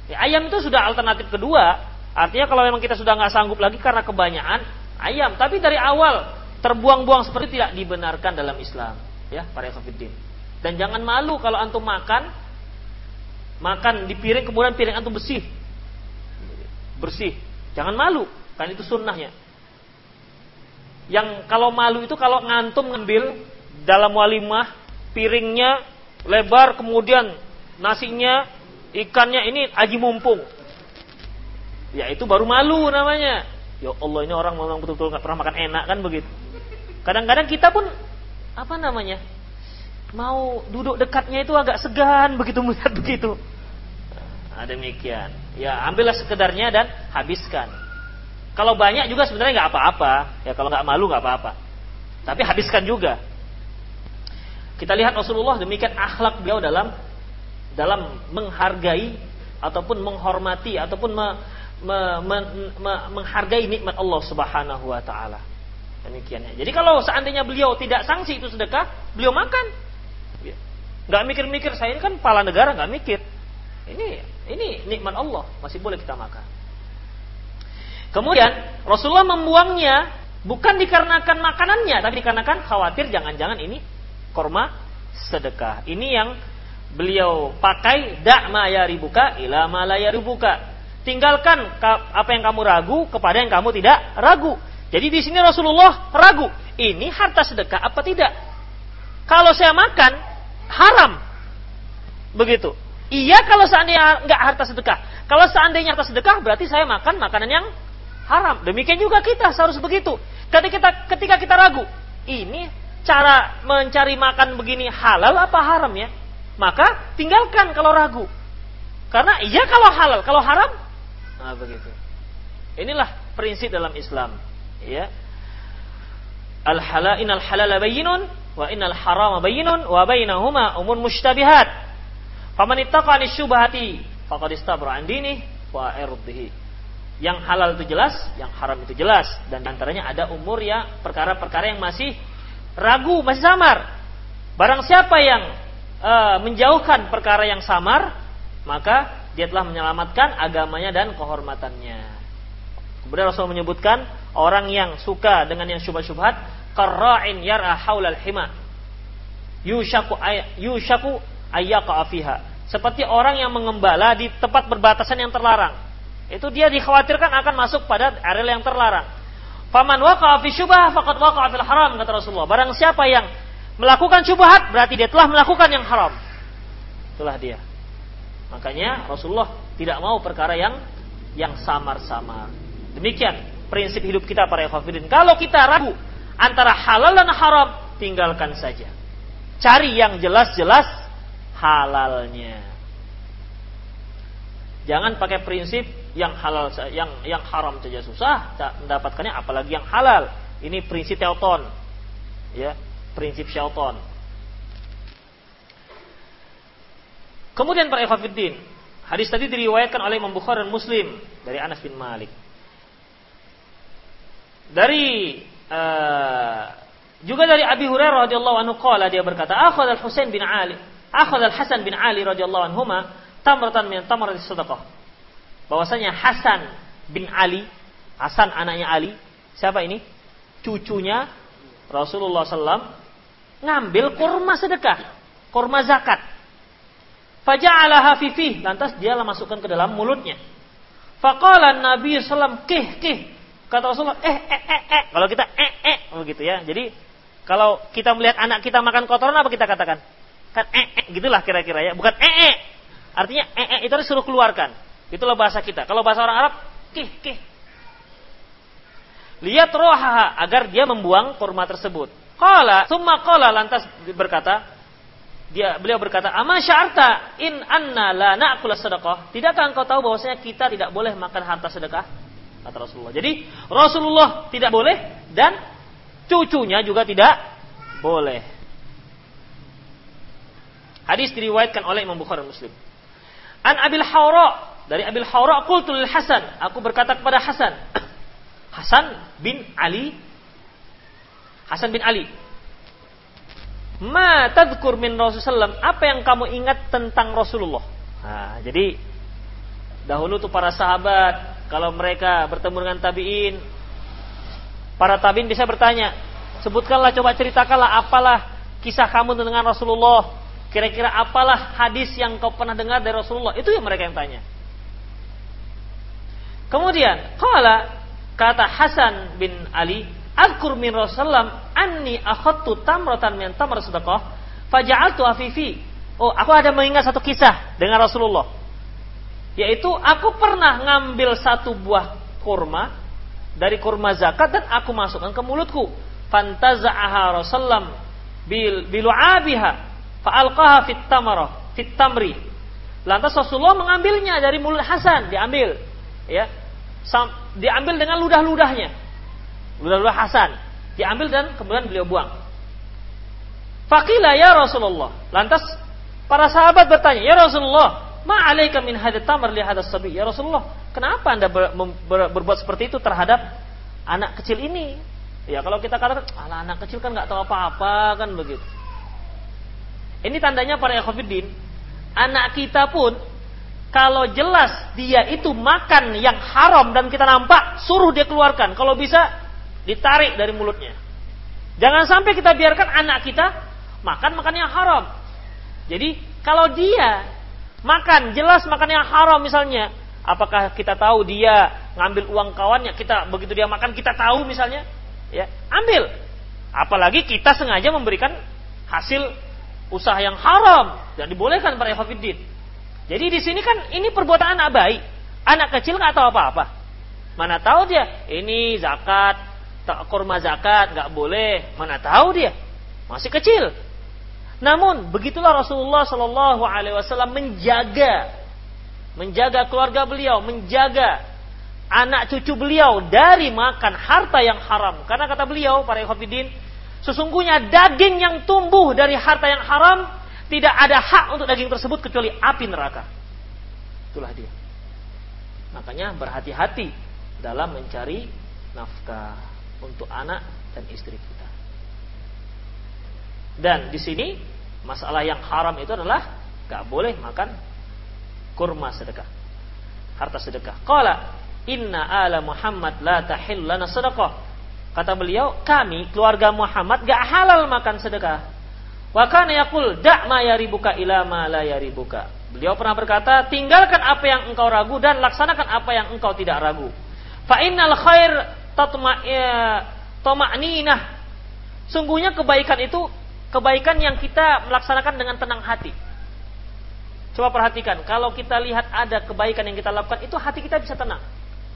Ya, ayam itu sudah alternatif kedua. Artinya kalau memang kita sudah nggak sanggup lagi karena kebanyakan ayam. Tapi dari awal terbuang-buang seperti tidak dibenarkan dalam Islam. Ya, para kafirin. Dan jangan malu kalau antum makan makan di piring kemudian piring antum bersih. Bersih. Jangan malu, kan itu sunnahnya. Yang kalau malu itu kalau ngantum ngambil dalam walimah piringnya lebar kemudian nasinya ikannya ini aji mumpung. Ya itu baru malu namanya. Ya Allah ini orang memang betul-betul nggak pernah makan enak kan begitu. Kadang-kadang kita pun apa namanya mau duduk dekatnya itu agak segan begitu *laughs* melihat begitu. Nah, demikian. Ya ambillah sekedarnya dan habiskan. Kalau banyak juga sebenarnya nggak apa-apa. Ya kalau nggak malu nggak apa-apa. Tapi habiskan juga kita lihat Rasulullah demikian akhlak beliau dalam dalam menghargai ataupun menghormati ataupun me, me, me, me, menghargai nikmat Allah Subhanahu wa taala. Demikian ya. Jadi kalau seandainya beliau tidak sanksi itu sedekah, beliau makan. Ya. Nggak mikir-mikir saya ini kan kepala negara nggak mikir. Ini ini nikmat Allah masih boleh kita makan. Kemudian Rasulullah membuangnya bukan dikarenakan makanannya, tapi dikarenakan khawatir jangan-jangan ini korma sedekah. Ini yang beliau pakai dak ma ribuka ila ribuka. Tinggalkan apa yang kamu ragu kepada yang kamu tidak ragu. Jadi di sini Rasulullah ragu, ini harta sedekah apa tidak? Kalau saya makan haram. Begitu. Iya kalau seandainya nggak harta sedekah. Kalau seandainya harta sedekah berarti saya makan makanan yang haram. Demikian juga kita harus begitu. Ketika kita ketika kita ragu, ini cara mencari makan begini halal apa haram ya? Maka tinggalkan kalau ragu. Karena iya kalau halal, kalau haram, nah begitu. Inilah prinsip dalam Islam, ya. Al halal inal halal bayyinun wa innal haram bayyinun wa bainahuma umur mushtabihat. Faman ittaqa syubhati faqad istabra an wa irdihi. Yang halal itu jelas, yang haram itu jelas dan antaranya ada umur ya perkara-perkara yang masih ragu, masih samar. Barang siapa yang uh, menjauhkan perkara yang samar, maka dia telah menyelamatkan agamanya dan kehormatannya. Kemudian Rasul menyebutkan orang yang suka dengan yang syubhat-syubhat, qarra'in yar'a haulal hima. Yushaku ay, yushaku. Seperti orang yang mengembala di tempat berbatasan yang terlarang. Itu dia dikhawatirkan akan masuk pada area yang terlarang. Faman waqa'a fi syubhah faqad waqa'a fil haram kata Rasulullah. Barang siapa yang melakukan syubhat berarti dia telah melakukan yang haram. Itulah dia. Makanya Rasulullah tidak mau perkara yang yang samar-samar. Demikian prinsip hidup kita para ikhwatiddin. Kalau kita ragu antara halal dan haram, tinggalkan saja. Cari yang jelas-jelas halalnya. Jangan pakai prinsip yang halal yang yang haram saja susah mendapatkannya apalagi yang halal. Ini prinsip Teuton. Ya, prinsip syaitan. Kemudian para ikhwatiddin, hadis tadi diriwayatkan oleh Imam Bukhari dan Muslim dari Anas bin Malik. Dari uh, juga dari Abi Hurairah radhiyallahu anhu qala dia berkata, "Akhadha al-Husain bin Ali akhad al-Hasan bin Ali radhiyallahu anhuma tamratan min tamrati sedekah. Bahwasanya Hasan bin Ali, Hasan anaknya Ali, siapa ini? Cucunya Rasulullah SAW ngambil kurma sedekah, kurma zakat. Faja'alaha fifih, lantas dia masukkan ke dalam mulutnya. Faqala Nabi SAW kih kih. Kata Rasulullah, eh eh eh eh. Kalau kita eh eh begitu ya. Jadi kalau kita melihat anak kita makan kotoran apa kita katakan? Kan ee -e, gitulah kira-kira ya, bukan ee. -e. Artinya ee -e itu harus suruh keluarkan. Itulah bahasa kita. Kalau bahasa orang Arab, kih kih. Lihat rohaha agar dia membuang kurma tersebut. Kala, summa kala lantas berkata, dia beliau berkata, "Ama syarta in anna la na'kul sedekah?" Tidakkah engkau tahu bahwasanya kita tidak boleh makan harta sedekah? Kata Rasulullah. Jadi Rasulullah tidak boleh dan cucunya juga tidak boleh. Hadis diriwayatkan oleh Imam Bukhari Muslim. An Abil Hawra dari Abil Hawra qultu lil Hasan, aku berkata kepada Hasan. Hasan bin Ali Hasan bin Ali. Ma tadhkur min Rasulullah apa yang kamu ingat tentang Rasulullah? Nah, jadi dahulu tuh para sahabat kalau mereka bertemu dengan tabi'in para tabi'in bisa bertanya, sebutkanlah coba ceritakanlah apalah kisah kamu dengan Rasulullah Kira-kira apalah hadis yang kau pernah dengar dari Rasulullah? Itu yang mereka yang tanya. Kemudian, kala kata Hasan bin Ali, Azkur min Rasulullah anni akhadtu tamratan min tamr sedekah faja'altu afifi. Oh, aku ada mengingat satu kisah dengan Rasulullah. Yaitu aku pernah ngambil satu buah kurma dari kurma zakat dan aku masukkan ke mulutku. Fantaza'aha Rasulullah bil bilu'abiha Fa'alqaha fit tamarah, fit tamri. Lantas Rasulullah mengambilnya dari mulut Hasan, diambil. Ya. diambil dengan ludah-ludahnya. Ludah-ludah Hasan. Diambil dan kemudian beliau buang. Fakila ya Rasulullah. Lantas para sahabat bertanya, "Ya Rasulullah, ma alaika min hadha tamr li sabi?" Ya Rasulullah, kenapa Anda ber, ber, berbuat seperti itu terhadap anak kecil ini? Ya kalau kita katakan, "Alah anak kecil kan nggak tahu apa-apa," kan begitu. Ini tandanya para ekofidin, anak kita pun kalau jelas dia itu makan yang haram dan kita nampak, suruh dia keluarkan. Kalau bisa ditarik dari mulutnya. Jangan sampai kita biarkan anak kita makan makan yang haram. Jadi kalau dia makan jelas makan yang haram misalnya, apakah kita tahu dia ngambil uang kawannya? Kita begitu dia makan kita tahu misalnya, ya ambil. Apalagi kita sengaja memberikan hasil usaha yang haram dan dibolehkan para ikhwatiddin. Jadi di sini kan ini perbuatan anak baik. Anak kecil nggak tahu apa-apa. Mana tahu dia ini zakat, tak kurma zakat nggak boleh. Mana tahu dia masih kecil. Namun begitulah Rasulullah Shallallahu Alaihi Wasallam menjaga, menjaga keluarga beliau, menjaga anak cucu beliau dari makan harta yang haram. Karena kata beliau para ikhwatiddin, sesungguhnya daging yang tumbuh dari harta yang haram tidak ada hak untuk daging tersebut kecuali api neraka. Itulah dia. Makanya berhati-hati dalam mencari nafkah untuk anak dan istri kita. Dan di sini masalah yang haram itu adalah gak boleh makan kurma sedekah. Harta sedekah. Qala inna ala Muhammad la tahil lana sedekah. Kata beliau, kami keluarga Muhammad gak halal makan sedekah. Wa kana yaqul da' ma yaribuka ila ma la yaribuka. Beliau pernah berkata, tinggalkan apa yang engkau ragu dan laksanakan apa yang engkau tidak ragu. Fa innal khair tatma'ninah. Sungguhnya kebaikan itu kebaikan yang kita melaksanakan dengan tenang hati. Coba perhatikan, kalau kita lihat ada kebaikan yang kita lakukan, itu hati kita bisa tenang.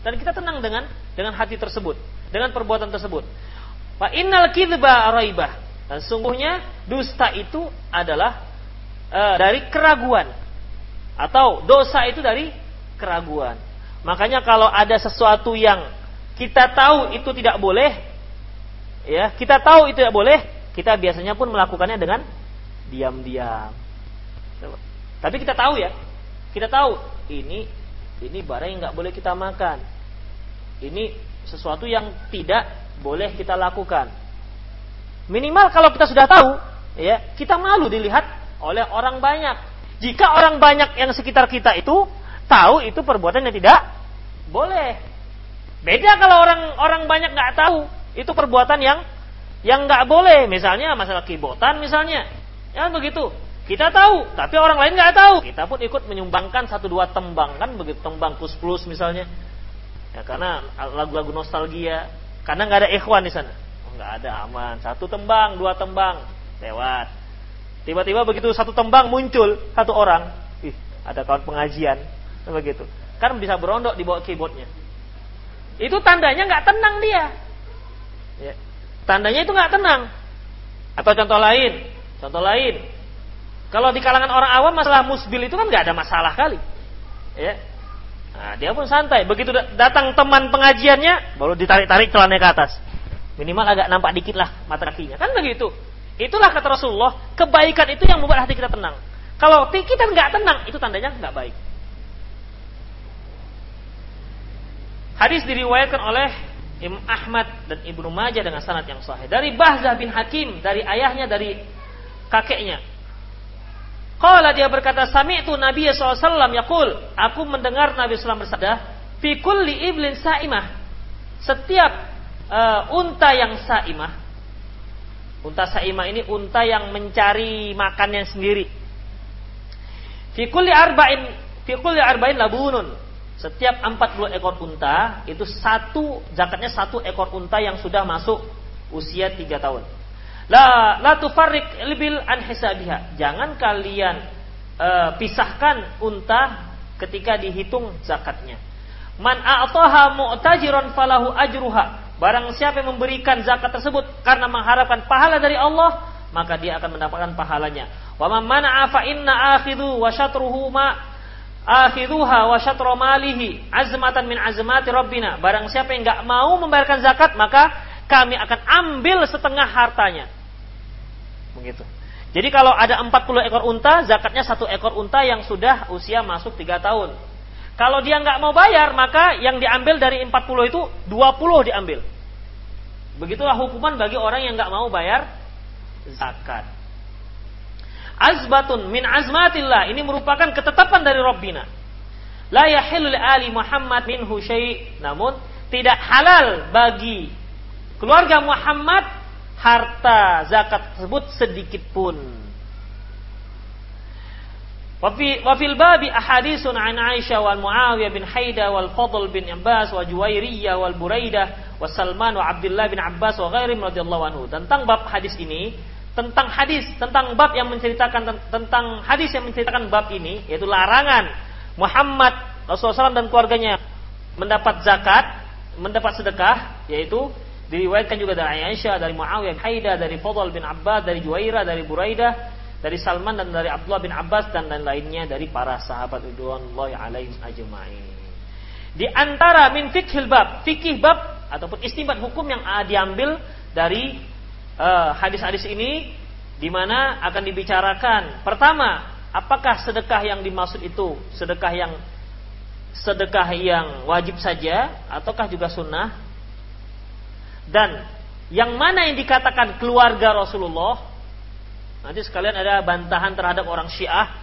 Dan kita tenang dengan dengan hati tersebut, dengan perbuatan tersebut. Wa innal kidba raibah. Dan sungguhnya dusta itu adalah uh, dari keraguan atau dosa itu dari keraguan. Makanya kalau ada sesuatu yang kita tahu itu tidak boleh, ya kita tahu itu tidak boleh, kita biasanya pun melakukannya dengan diam-diam. Tapi kita tahu ya, kita tahu ini ini barang yang nggak boleh kita makan. Ini sesuatu yang tidak boleh kita lakukan. Minimal kalau kita sudah tahu, ya kita malu dilihat oleh orang banyak. Jika orang banyak yang sekitar kita itu tahu itu perbuatan yang tidak boleh. Beda kalau orang orang banyak nggak tahu itu perbuatan yang yang nggak boleh, misalnya masalah kibotan misalnya, ya begitu. Kita tahu, tapi orang lain nggak tahu. Kita pun ikut menyumbangkan satu dua tembang kan begitu tembang plus plus misalnya. Ya karena lagu-lagu nostalgia, karena nggak ada ikhwan di sana. Oh, nggak ada aman. Satu tembang, dua tembang, lewat. Tiba-tiba begitu satu tembang muncul satu orang, ih ada kawan pengajian, begitu. Kan bisa berondok di bawah keyboardnya. Itu tandanya nggak tenang dia. Ya. Tandanya itu nggak tenang. Atau contoh lain, contoh lain. Kalau di kalangan orang awam masalah musbil itu kan nggak ada masalah kali. Ya. Nah, dia pun santai. Begitu datang teman pengajiannya, baru ditarik-tarik celananya ke atas. Minimal agak nampak dikit lah mata kakinya. Kan begitu. Itulah kata Rasulullah, kebaikan itu yang membuat hati kita tenang. Kalau kita nggak tenang, itu tandanya nggak baik. Hadis diriwayatkan oleh Imam Ahmad dan Ibnu Majah dengan sanad yang sahih. Dari Bahzah bin Hakim, dari ayahnya, dari kakeknya. Qala dia berkata, Sami'tu Nabi SAW yaqul, aku mendengar Nabi SAW bersabda, Fi kulli iblin sa'imah. Setiap uh, unta yang sa'imah, unta sa'imah ini unta yang mencari makannya sendiri. Fi kulli arba'in, fi kulli arba'in labunun setiap 40 ekor unta itu satu zakatnya satu ekor unta yang sudah masuk usia 3 tahun. La la tufarriq libil an hisabiha. Jangan kalian uh, pisahkan unta ketika dihitung zakatnya. Man a'taha mu'tajiran falahu ajruha. Barang siapa yang memberikan zakat tersebut karena mengharapkan pahala dari Allah, maka dia akan mendapatkan pahalanya. Wa man mana'a fa inna akhidhu wa syatruhu ma akhiruha wa malihi azmatan min azmati rabbina. Barang siapa yang enggak mau membayarkan zakat, maka kami akan ambil setengah hartanya. Begitu. Jadi kalau ada 40 ekor unta, zakatnya satu ekor unta yang sudah usia masuk 3 tahun. Kalau dia nggak mau bayar, maka yang diambil dari 40 itu 20 diambil. Begitulah hukuman bagi orang yang nggak mau bayar zakat azbatun min azmatillah. Ini merupakan ketetapan dari Rabbina. La yahillu li ali Muhammad minhu syai' namun tidak halal bagi keluarga Muhammad harta zakat tersebut sedikit pun. Wa fil babi ahaditsun an Aisyah wal Muawiyah bin Haida wal Fadl bin Abbas wa Juwairiyah wal Buraidah wa Salman wa Abdullah bin Abbas wa ghairihim radhiyallahu anhu. Tentang bab hadis ini tentang hadis, tentang bab yang menceritakan tentang hadis yang menceritakan bab ini, yaitu larangan Muhammad Rasulullah SAW dan keluarganya mendapat zakat, mendapat sedekah, yaitu diriwayatkan juga dari Aisyah, dari Muawiyah, Haidah, dari Fadl bin Abbas, dari Juwairah, dari Buraidah, dari Salman dan dari Abdullah bin Abbas dan lain-lainnya dari para sahabat ridwanullahi alaihim ajma'in. Di antara min fikhil bab, fikih bab ataupun istimbat hukum yang diambil dari eh, hadis-hadis uh, ini di mana akan dibicarakan pertama apakah sedekah yang dimaksud itu sedekah yang sedekah yang wajib saja ataukah juga sunnah dan yang mana yang dikatakan keluarga Rasulullah? Nanti sekalian ada bantahan terhadap orang Syiah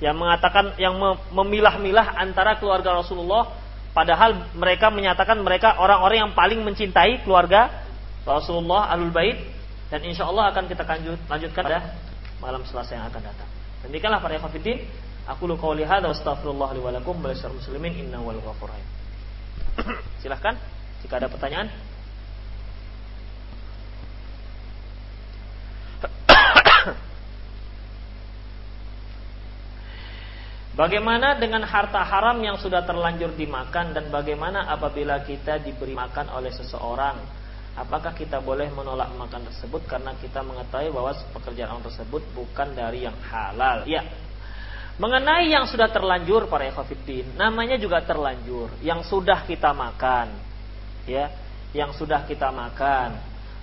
yang mengatakan yang memilah-milah antara keluarga Rasulullah Padahal mereka menyatakan mereka orang-orang yang paling mencintai keluarga Rasulullah Alul Bait. Dan insya Allah akan kita lanjutkan pada malam Selasa yang akan datang. Demikianlah para ikhwatiddin, aku lu qauli hadza astaghfirullah li wa muslimin. Innahu wal *coughs* Silahkan jika ada pertanyaan. Bagaimana dengan harta haram yang sudah terlanjur dimakan dan bagaimana apabila kita diberi makan oleh seseorang? Apakah kita boleh menolak makan tersebut karena kita mengetahui bahwa pekerjaan orang tersebut bukan dari yang halal? Ya. Mengenai yang sudah terlanjur para ekofidin, namanya juga terlanjur, yang sudah kita makan. Ya, yang sudah kita makan.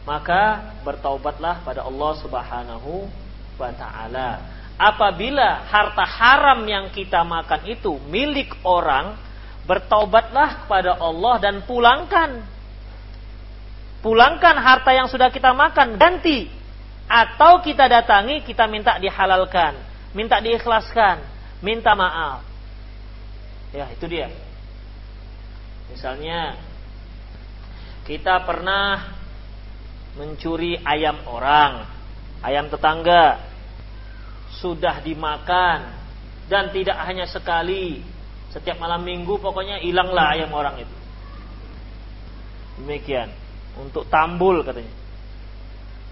Maka bertaubatlah pada Allah Subhanahu wa taala apabila harta haram yang kita makan itu milik orang, bertaubatlah kepada Allah dan pulangkan. Pulangkan harta yang sudah kita makan, ganti. Atau kita datangi, kita minta dihalalkan, minta diikhlaskan, minta maaf. Ya, itu dia. Misalnya, kita pernah mencuri ayam orang, ayam tetangga, sudah dimakan dan tidak hanya sekali setiap malam minggu pokoknya hilanglah ayam orang itu. Demikian untuk tambul katanya.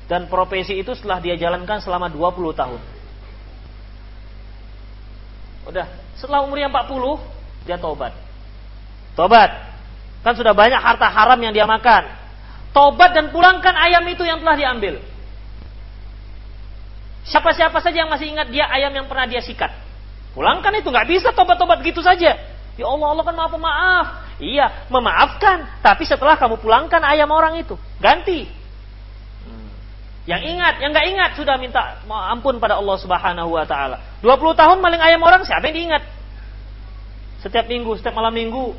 Dan profesi itu setelah dia jalankan selama 20 tahun. Udah setelah umurnya 40 dia tobat tobat kan sudah banyak harta haram yang dia makan. Tobat dan pulangkan ayam itu yang telah diambil Siapa-siapa saja yang masih ingat dia ayam yang pernah dia sikat. Pulangkan itu, nggak bisa tobat-tobat gitu saja. Ya Allah, Allah kan maaf maaf. Iya, memaafkan. Tapi setelah kamu pulangkan ayam orang itu, ganti. Hmm. Yang ingat, yang nggak ingat sudah minta ampun pada Allah Subhanahu Wa Taala. 20 tahun maling ayam orang, siapa yang diingat? Setiap minggu, setiap malam minggu,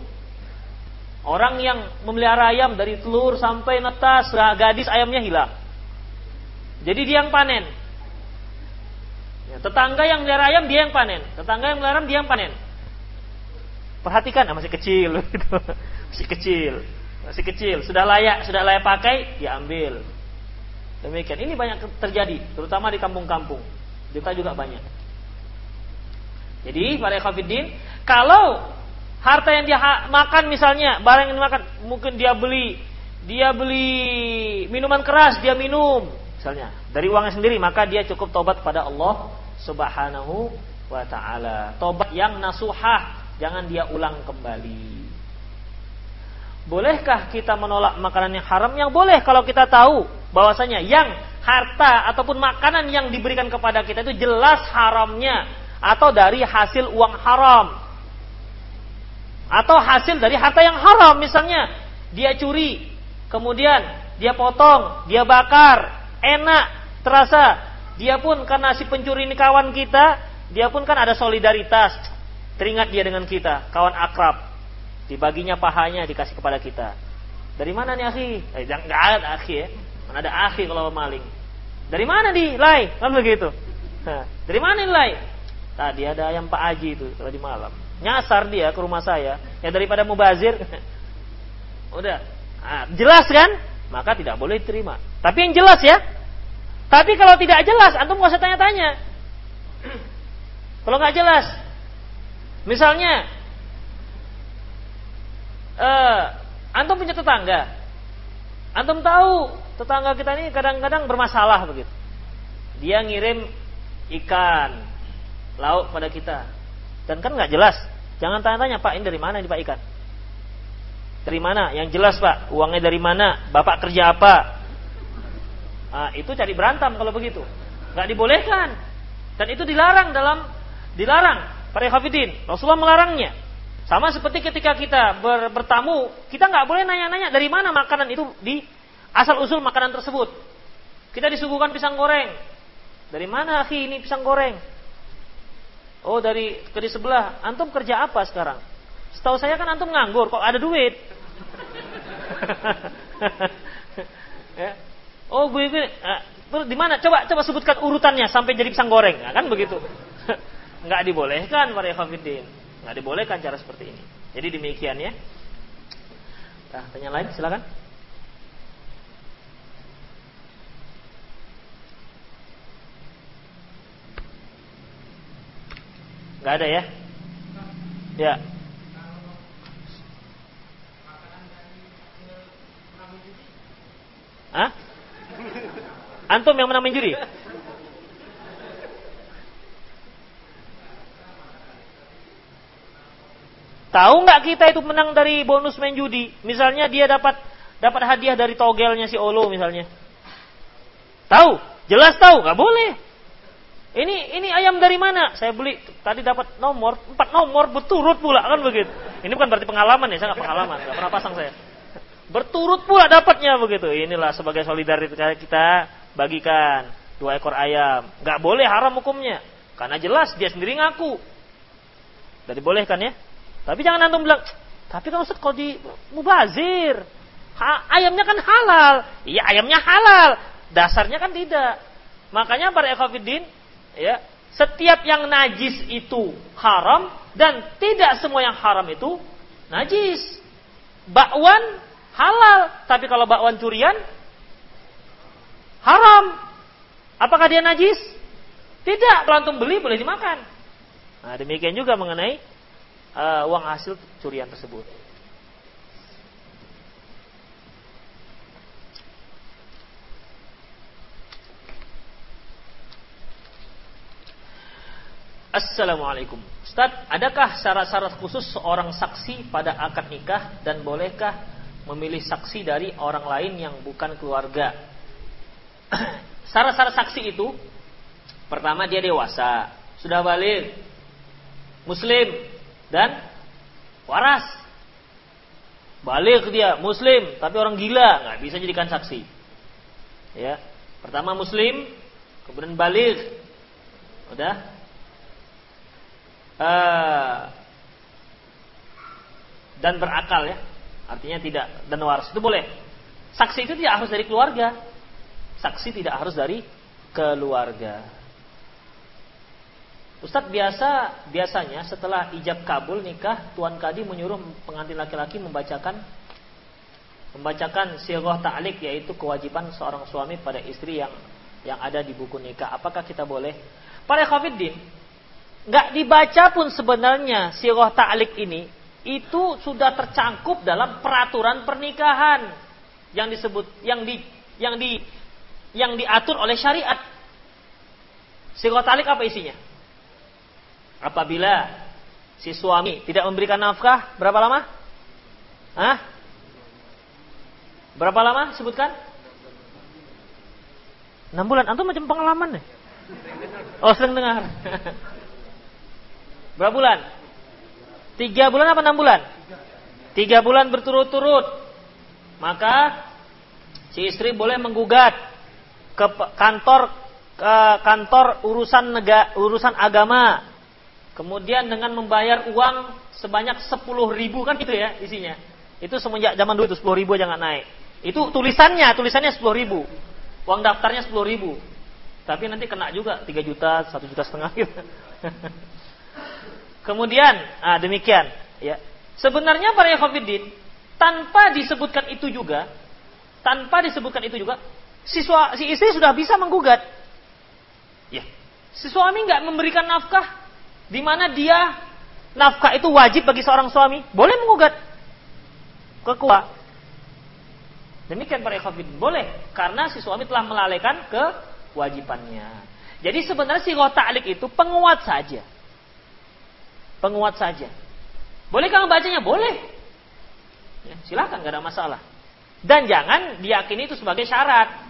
orang yang memelihara ayam dari telur sampai netas, gadis ayamnya hilang. Jadi dia yang panen. Ya, tetangga yang melihara ayam dia yang panen, tetangga yang melihara dia yang panen. Perhatikan, ah, masih kecil, *laughs* masih kecil, masih kecil, sudah layak, sudah layak pakai, diambil. Demikian. Ini banyak terjadi, terutama di kampung-kampung. Kita juga banyak. Jadi para ekafidin, kalau harta yang dia makan misalnya, barang yang dimakan, mungkin dia beli, dia beli minuman keras, dia minum, misalnya dari uangnya sendiri, maka dia cukup tobat pada Allah Subhanahu wa taala. Tobat yang nasuhah, jangan dia ulang kembali. Bolehkah kita menolak makanan yang haram? Yang boleh kalau kita tahu bahwasanya yang harta ataupun makanan yang diberikan kepada kita itu jelas haramnya atau dari hasil uang haram. Atau hasil dari harta yang haram misalnya dia curi, kemudian dia potong, dia bakar, enak, terasa dia pun karena si pencuri ini kawan kita, dia pun kan ada solidaritas. Teringat dia dengan kita, kawan akrab. Dibaginya pahanya dikasih kepada kita. Dari mana nih akhi? Eh, nggak ada akhi ya. Mana ada akhi kalau maling. Dari mana di Lai? Kan begitu. Dari mana nih Lai? Tadi ada ayam Pak Aji itu tadi malam. Nyasar dia ke rumah saya. Ya daripada mubazir. *laughs* Udah. Nah, jelas kan? Maka tidak boleh diterima. Tapi yang jelas ya, tapi kalau tidak jelas, antum nggak usah tanya-tanya. Kalau nggak jelas, misalnya, uh, antum punya tetangga, antum tahu tetangga kita ini kadang-kadang bermasalah begitu. dia ngirim ikan lauk pada kita. Dan kan nggak jelas. Jangan tanya-tanya, Pak, ini dari mana ini Pak ikan? Dari mana? Yang jelas Pak, uangnya dari mana? Bapak kerja apa? Nah, itu cari berantem kalau begitu. Nggak dibolehkan. Dan itu dilarang dalam dilarang para hafidin. Rasulullah melarangnya. Sama seperti ketika kita ber, bertamu, kita nggak boleh nanya-nanya dari mana makanan itu di asal usul makanan tersebut. Kita disuguhkan pisang goreng. Dari mana akhi ini pisang goreng? Oh dari ke sebelah. Antum kerja apa sekarang? Setahu saya kan antum nganggur, kok ada duit? *laughs* ya. Oh, bu, bu, uh, di mana? Coba coba sebutkan urutannya sampai jadi pisang goreng, nah, kan begitu? *laughs* Nggak dibolehkan para ikhwatiddin. Nggak dibolehkan cara seperti ini. Jadi demikian ya. Nah, tanya lain silakan. Nggak ada ya? Ya. Hah? Antum yang menang juri? Tahu nggak kita itu menang dari bonus main judi? Misalnya dia dapat dapat hadiah dari togelnya si Olo misalnya. Tahu? Jelas tahu, nggak boleh. Ini ini ayam dari mana? Saya beli tadi dapat nomor empat nomor berturut pula kan begitu. Ini bukan berarti pengalaman ya, saya nggak pengalaman, nggak pernah pasang saya. Berturut pula dapatnya begitu. Inilah sebagai solidaritas kita bagikan dua ekor ayam. Nggak boleh haram hukumnya, karena jelas dia sendiri ngaku. Tidak dibolehkan ya. Tapi jangan antum bilang, tapi kan Ustaz kalau di mubazir, ha, ayamnya kan halal. Iya ayamnya halal, dasarnya kan tidak. Makanya para ekafidin ya setiap yang najis itu haram dan tidak semua yang haram itu najis. Bakwan halal, tapi kalau bakwan curian haram. Apakah dia najis? Tidak, kalau beli boleh dimakan. Nah, demikian juga mengenai uh, uang hasil curian tersebut. Assalamualaikum. Ustaz, adakah syarat-syarat khusus seorang saksi pada akad nikah dan bolehkah memilih saksi dari orang lain yang bukan keluarga? *clears throat* Syarat-syarat saksi itu pertama dia dewasa, sudah balik, muslim dan waras. Balik dia muslim tapi orang gila nggak bisa jadikan saksi. Ya, pertama muslim, kemudian balik, udah uh, dan berakal ya. Artinya tidak dan waras itu boleh. Saksi itu tidak harus dari keluarga. Saksi tidak harus dari keluarga. Ustadz biasa biasanya setelah ijab kabul nikah tuan kadi menyuruh pengantin laki-laki membacakan membacakan sirah ta'lik yaitu kewajiban seorang suami pada istri yang yang ada di buku nikah. Apakah kita boleh? Para khafiddin, nggak dibaca pun sebenarnya sirah ta'lik ini itu sudah tercangkup dalam peraturan pernikahan yang disebut yang di yang di yang diatur oleh syariat. Sirah ta'lik apa isinya? Apabila si suami tidak memberikan nafkah berapa lama? Hah? Berapa lama sebutkan? 6 bulan. Antum macam pengalaman nih. Oh, sering dengar. *laughs* Berapa bulan? Tiga bulan apa enam bulan? Tiga bulan berturut-turut. Maka si istri boleh menggugat ke kantor ke kantor urusan negara, urusan agama. Kemudian dengan membayar uang sebanyak sepuluh ribu kan itu ya isinya. Itu semenjak zaman dulu itu sepuluh ribu jangan naik. Itu tulisannya, tulisannya sepuluh ribu. Uang daftarnya sepuluh ribu. Tapi nanti kena juga tiga juta, satu juta setengah gitu. *laughs* Kemudian, ah demikian, ya. Sebenarnya para ikhwatiddin tanpa disebutkan itu juga, tanpa disebutkan itu juga, si, si istri sudah bisa menggugat. Ya. Si suami nggak memberikan nafkah, di mana dia nafkah itu wajib bagi seorang suami, boleh menggugat ke Demikian para ikhwatiddin, boleh karena si suami telah melalaikan ke kewajibannya. Jadi sebenarnya si ta'lik itu penguat saja. Penguat saja. Boleh kamu bacanya? Boleh. Ya, silakan, gak ada masalah. Dan jangan diyakini itu sebagai syarat.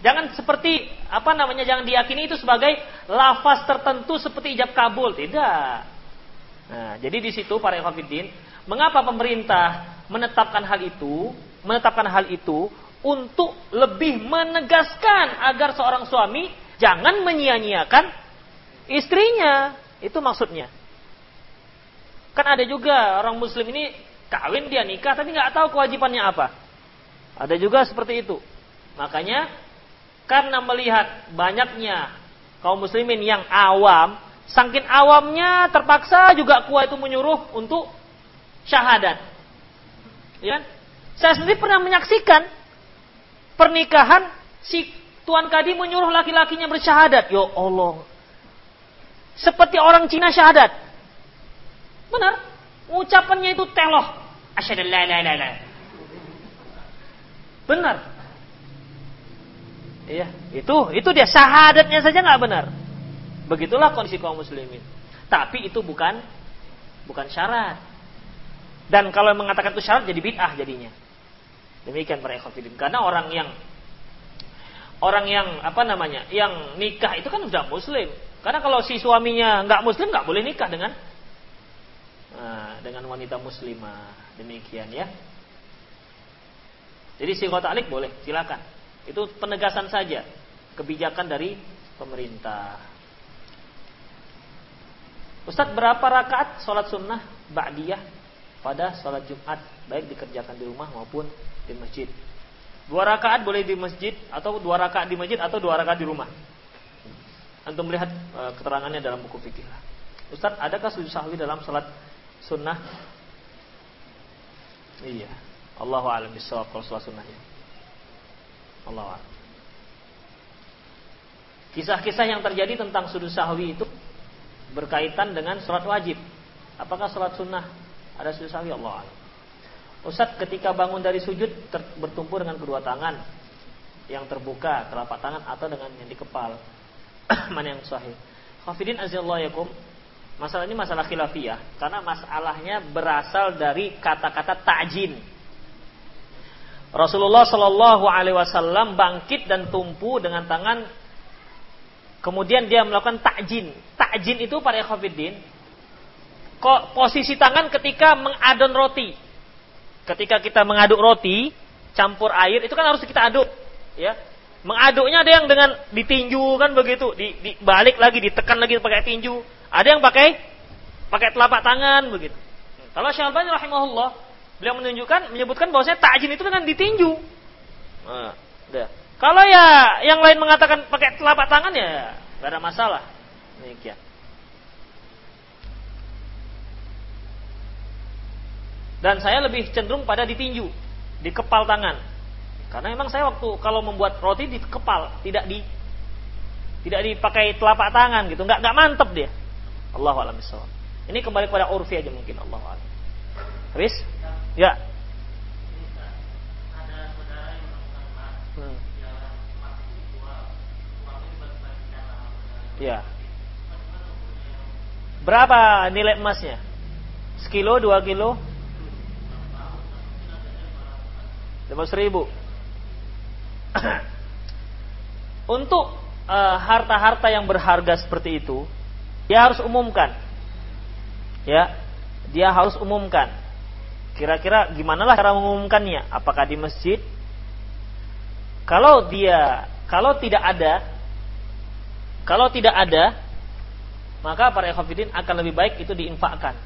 Jangan seperti apa namanya jangan diyakini itu sebagai lafaz tertentu seperti ijab kabul, tidak. Nah, jadi di situ para ikhwatiddin, mengapa pemerintah menetapkan hal itu? Menetapkan hal itu untuk lebih menegaskan agar seorang suami jangan menyia-nyiakan istrinya. Itu maksudnya. Kan ada juga orang muslim ini kawin dia nikah tapi nggak tahu kewajibannya apa. Ada juga seperti itu. Makanya karena melihat banyaknya kaum muslimin yang awam, saking awamnya terpaksa juga kuat itu menyuruh untuk syahadat. Ya. Saya sendiri pernah menyaksikan pernikahan si tuan kadi menyuruh laki-lakinya bersyahadat. Ya Allah. Seperti orang Cina syahadat. Benar. Ucapannya itu teloh. Asyhadu la la Benar. Iya, itu itu dia syahadatnya saja nggak benar. Begitulah kondisi kaum muslimin. Tapi itu bukan bukan syarat. Dan kalau mengatakan itu syarat jadi bid'ah jadinya. Demikian para ikhwatiddin. Karena orang yang orang yang apa namanya, yang nikah itu kan sudah muslim. Karena kalau si suaminya nggak muslim nggak boleh nikah dengan nah, dengan wanita muslimah. Demikian ya. Jadi si kota alik boleh, silakan. Itu penegasan saja kebijakan dari pemerintah. Ustadz berapa rakaat sholat sunnah ba'diyah pada sholat Jumat baik dikerjakan di rumah maupun di masjid. Dua rakaat boleh di masjid atau dua rakaat di masjid atau dua rakaat di rumah. Antum melihat e, keterangannya dalam buku fikih. Ustadz, adakah sujud sahwi dalam sholat sunnah? Iya. Allahu a'lam bishawab kalau sholat sunnahnya. Allah Kisah-kisah yang terjadi tentang sujud sahwi itu berkaitan dengan sholat wajib. Apakah sholat sunnah ada sujud sahwi? Allah Ustaz ketika bangun dari sujud bertumpu dengan kedua tangan yang terbuka telapak tangan atau dengan yang di kepal *coughs* mana yang sahih? Khafidin yakum. Masalah ini masalah khilafiyah karena masalahnya berasal dari kata-kata ta'jin. Rasulullah Shallallahu Alaihi Wasallam bangkit dan tumpu dengan tangan. Kemudian dia melakukan takjin. Takjin itu pada khafidin. Kok posisi tangan ketika mengadon roti. Ketika kita mengaduk roti, campur air itu kan harus kita aduk, ya. Mengaduknya ada yang dengan ditinju kan begitu, di, dibalik lagi, ditekan lagi pakai tinju. Ada yang pakai pakai telapak tangan begitu. Kalau Syalbani rahimahullah Beliau menunjukkan menyebutkan bahwasanya takjin itu dengan ditinju. Nah, Kalau ya yang lain mengatakan pakai telapak tangan ya gak ada masalah. Demikian. Dan saya lebih cenderung pada ditinju, di kepal tangan. Karena memang saya waktu kalau membuat roti di kepal, tidak di tidak dipakai telapak tangan gitu, nggak nggak mantep dia. Allah alam Ini kembali kepada urfi aja mungkin Allah alam. Habis? Ya. Hmm. Ya. Berapa nilai emasnya? Sekilo, dua kilo? Lima ribu. *coughs* Untuk eh, harta-harta uh, yang berharga seperti itu, dia harus umumkan. Ya, dia harus umumkan. Kira-kira gimana lah cara mengumumkannya? Apakah di masjid? Kalau dia, kalau tidak ada, kalau tidak ada, maka para ikhwafidin akan lebih baik itu diinfakkan.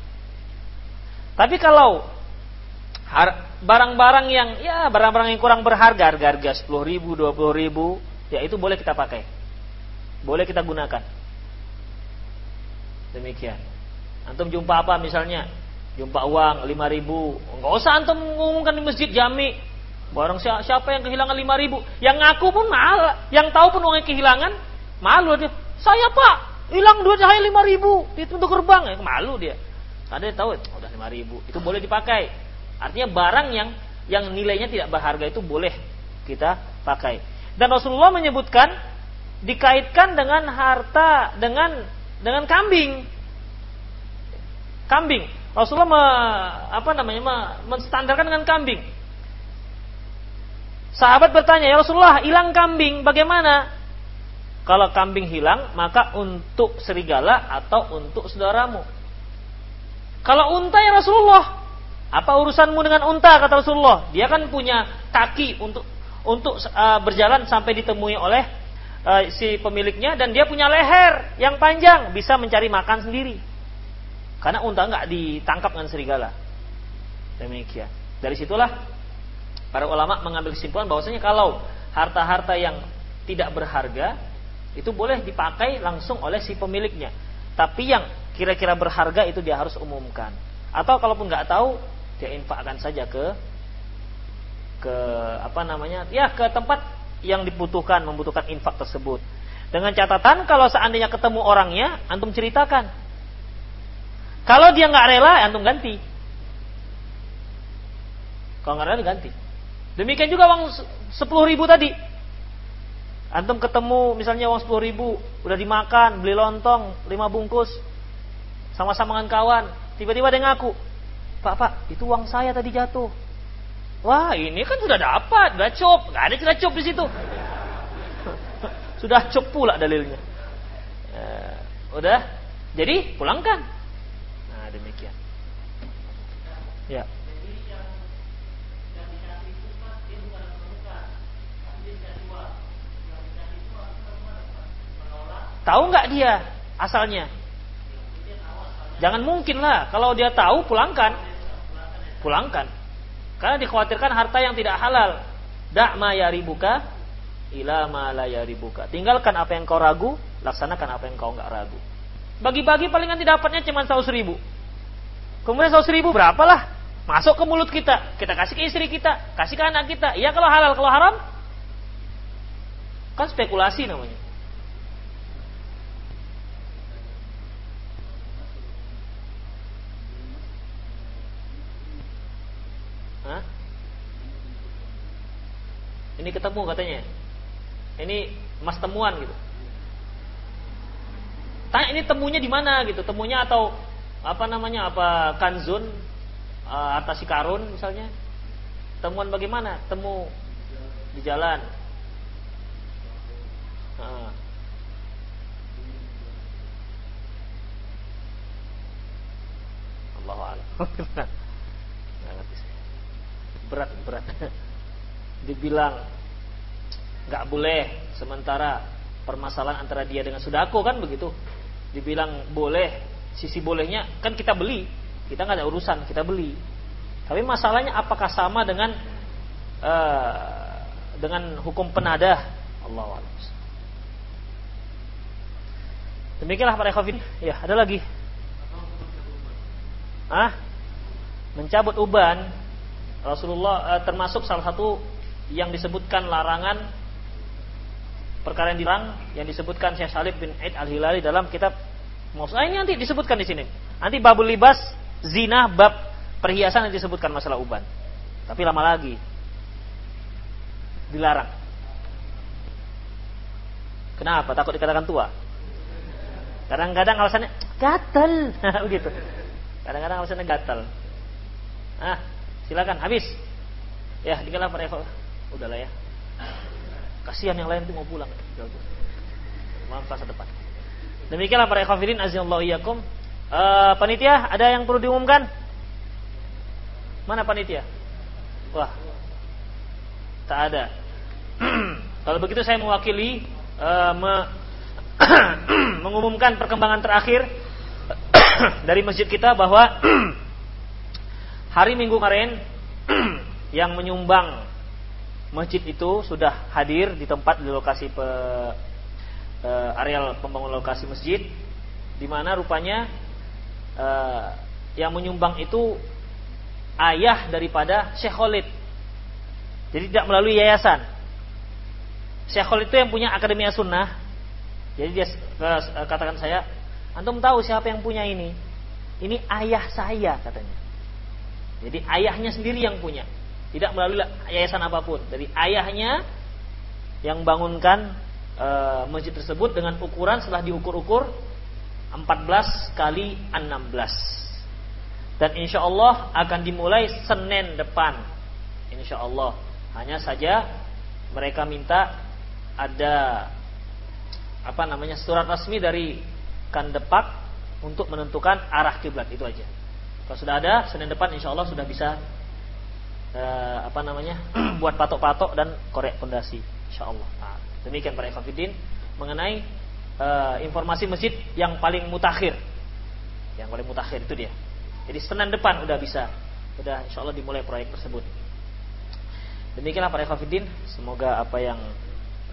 Tapi kalau barang-barang yang ya barang-barang yang kurang berharga, harga-harga 10 ribu, 20 ribu, ya itu boleh kita pakai. Boleh kita gunakan. Demikian. Antum jumpa apa misalnya? jumpa uang lima ribu. Nggak usah antum mengumumkan di masjid jami. Barang siapa yang kehilangan lima ribu? Yang ngaku pun malu yang tahu pun uangnya kehilangan malu dia. Saya pak hilang duit saya lima ribu. Di pintu gerbang. Ya malu dia. Ada yang tahu oh, udah lima ribu. Itu boleh dipakai. Artinya barang yang yang nilainya tidak berharga itu boleh kita pakai. Dan Rasulullah menyebutkan dikaitkan dengan harta dengan dengan kambing. Kambing. Rasulullah me, apa namanya me, menstandarkan dengan kambing. Sahabat bertanya, "Ya Rasulullah, hilang kambing, bagaimana?" Kalau kambing hilang, maka untuk serigala atau untuk saudaramu. Kalau unta ya Rasulullah, apa urusanmu dengan unta kata Rasulullah? Dia kan punya kaki untuk untuk uh, berjalan sampai ditemui oleh uh, si pemiliknya dan dia punya leher yang panjang bisa mencari makan sendiri. Karena unta nggak ditangkap dengan serigala. Demikian. Dari situlah para ulama mengambil kesimpulan bahwasanya kalau harta-harta yang tidak berharga itu boleh dipakai langsung oleh si pemiliknya. Tapi yang kira-kira berharga itu dia harus umumkan. Atau kalaupun nggak tahu, dia infakkan saja ke ke apa namanya? Ya ke tempat yang dibutuhkan, membutuhkan infak tersebut. Dengan catatan kalau seandainya ketemu orangnya, antum ceritakan. Kalau dia nggak rela, antum ganti. Kalau nggak rela ganti. Demikian juga uang sepuluh ribu tadi. Antum ketemu misalnya uang sepuluh ribu, udah dimakan, beli lontong, lima bungkus, sama-sama dengan kawan, tiba-tiba dia ngaku, Pak, Pak, itu uang saya tadi jatuh. Wah, ini kan sudah dapat, sudah cop, nggak ada tidak cop di situ. sudah cop pula dalilnya. Ya, udah, jadi pulangkan. Nah, demikian. Ya. Tahu nggak dia asalnya? Jangan mungkin lah. Kalau dia tahu, pulangkan. Pulangkan. Karena dikhawatirkan harta yang tidak halal. Dak ma yaribuka ila ma la yaribuka. Tinggalkan apa yang kau ragu, laksanakan apa yang kau nggak ragu. Bagi-bagi palingan tidak dapatnya cuma 100 ribu. Kemudian 100 ribu berapalah? Masuk ke mulut kita, kita kasih ke istri kita, kasih ke anak kita. Iya kalau halal, kalau haram kan spekulasi namanya. Ini ketemu katanya. Ini mas temuan gitu. Tanya ini temunya di mana gitu? Temunya atau apa namanya? Apa kanzun uh, atas si karun misalnya? Temuan bagaimana? Temu di jalan. Uh. Allah *laughs* berat berat *laughs* dibilang nggak boleh sementara permasalahan antara dia dengan sudako kan begitu? Dibilang boleh sisi bolehnya kan kita beli. Kita nggak ada urusan kita beli. Tapi masalahnya apakah sama dengan uh, dengan hukum penadah? Allah demikianlah para ikhwafin ya ada lagi? Ah mencabut uban. Rasulullah uh, termasuk salah satu yang disebutkan larangan perkara yang dilarang yang disebutkan Syekh Salib bin Aid Al-Hilali dalam kitab Musa. Ah, ini nanti disebutkan di sini. Nanti babul libas zina bab perhiasan yang disebutkan masalah uban. Tapi lama lagi. Dilarang. Kenapa? Takut dikatakan tua. Kadang-kadang alasannya gatal, *laughs* begitu. Kadang-kadang alasannya gatal. Ah, silakan habis. Ya, dikala para Udahlah ya. Kasihan yang lain tuh mau pulang. Maaf masa depan. Demikianlah para ikhwafidin azallahu iyyakum. Uh, panitia ada yang perlu diumumkan? Mana panitia? Wah. Tak ada. *clears throat* Kalau begitu saya mewakili uh, me *clears throat* mengumumkan perkembangan terakhir *clears throat* dari masjid kita bahwa hari Minggu kemarin yang menyumbang masjid itu sudah hadir di tempat di lokasi pe, e, areal pembangunan lokasi masjid di mana rupanya e, yang menyumbang itu ayah daripada Syekh Khalid. Jadi tidak melalui yayasan. Syekh Khalid itu yang punya Akademia Sunnah. Jadi dia e, katakan saya, antum tahu siapa yang punya ini? Ini ayah saya katanya. Jadi ayahnya sendiri yang punya tidak melalui yayasan apa pun. Dari ayahnya yang bangunkan e, masjid tersebut dengan ukuran setelah diukur-ukur 14 kali 16 dan insya Allah akan dimulai Senin depan. Insya Allah. Hanya saja mereka minta ada apa namanya surat resmi dari Kandepak untuk menentukan arah kiblat. Itu aja. Kalau sudah ada Senin depan insya Allah sudah bisa uh, apa namanya? *clears throat* Buat patok-patok dan korek pondasi insya Allah nah, demikian para ikhwatiddin mengenai uh, informasi masjid yang paling mutakhir. Yang paling mutakhir itu dia. Jadi Senin depan udah bisa udah insya Allah dimulai proyek tersebut. Demikianlah para ikhwatiddin semoga apa yang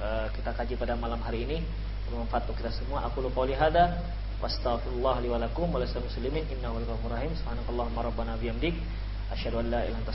uh, kita kaji pada malam hari ini bermanfaat untuk kita semua. Aku lupa lihada lakum wa muslimin innahu ghafurur rahim. Subhanakallahumma rabbana bihamdik asyhadu an la ilaha illa anta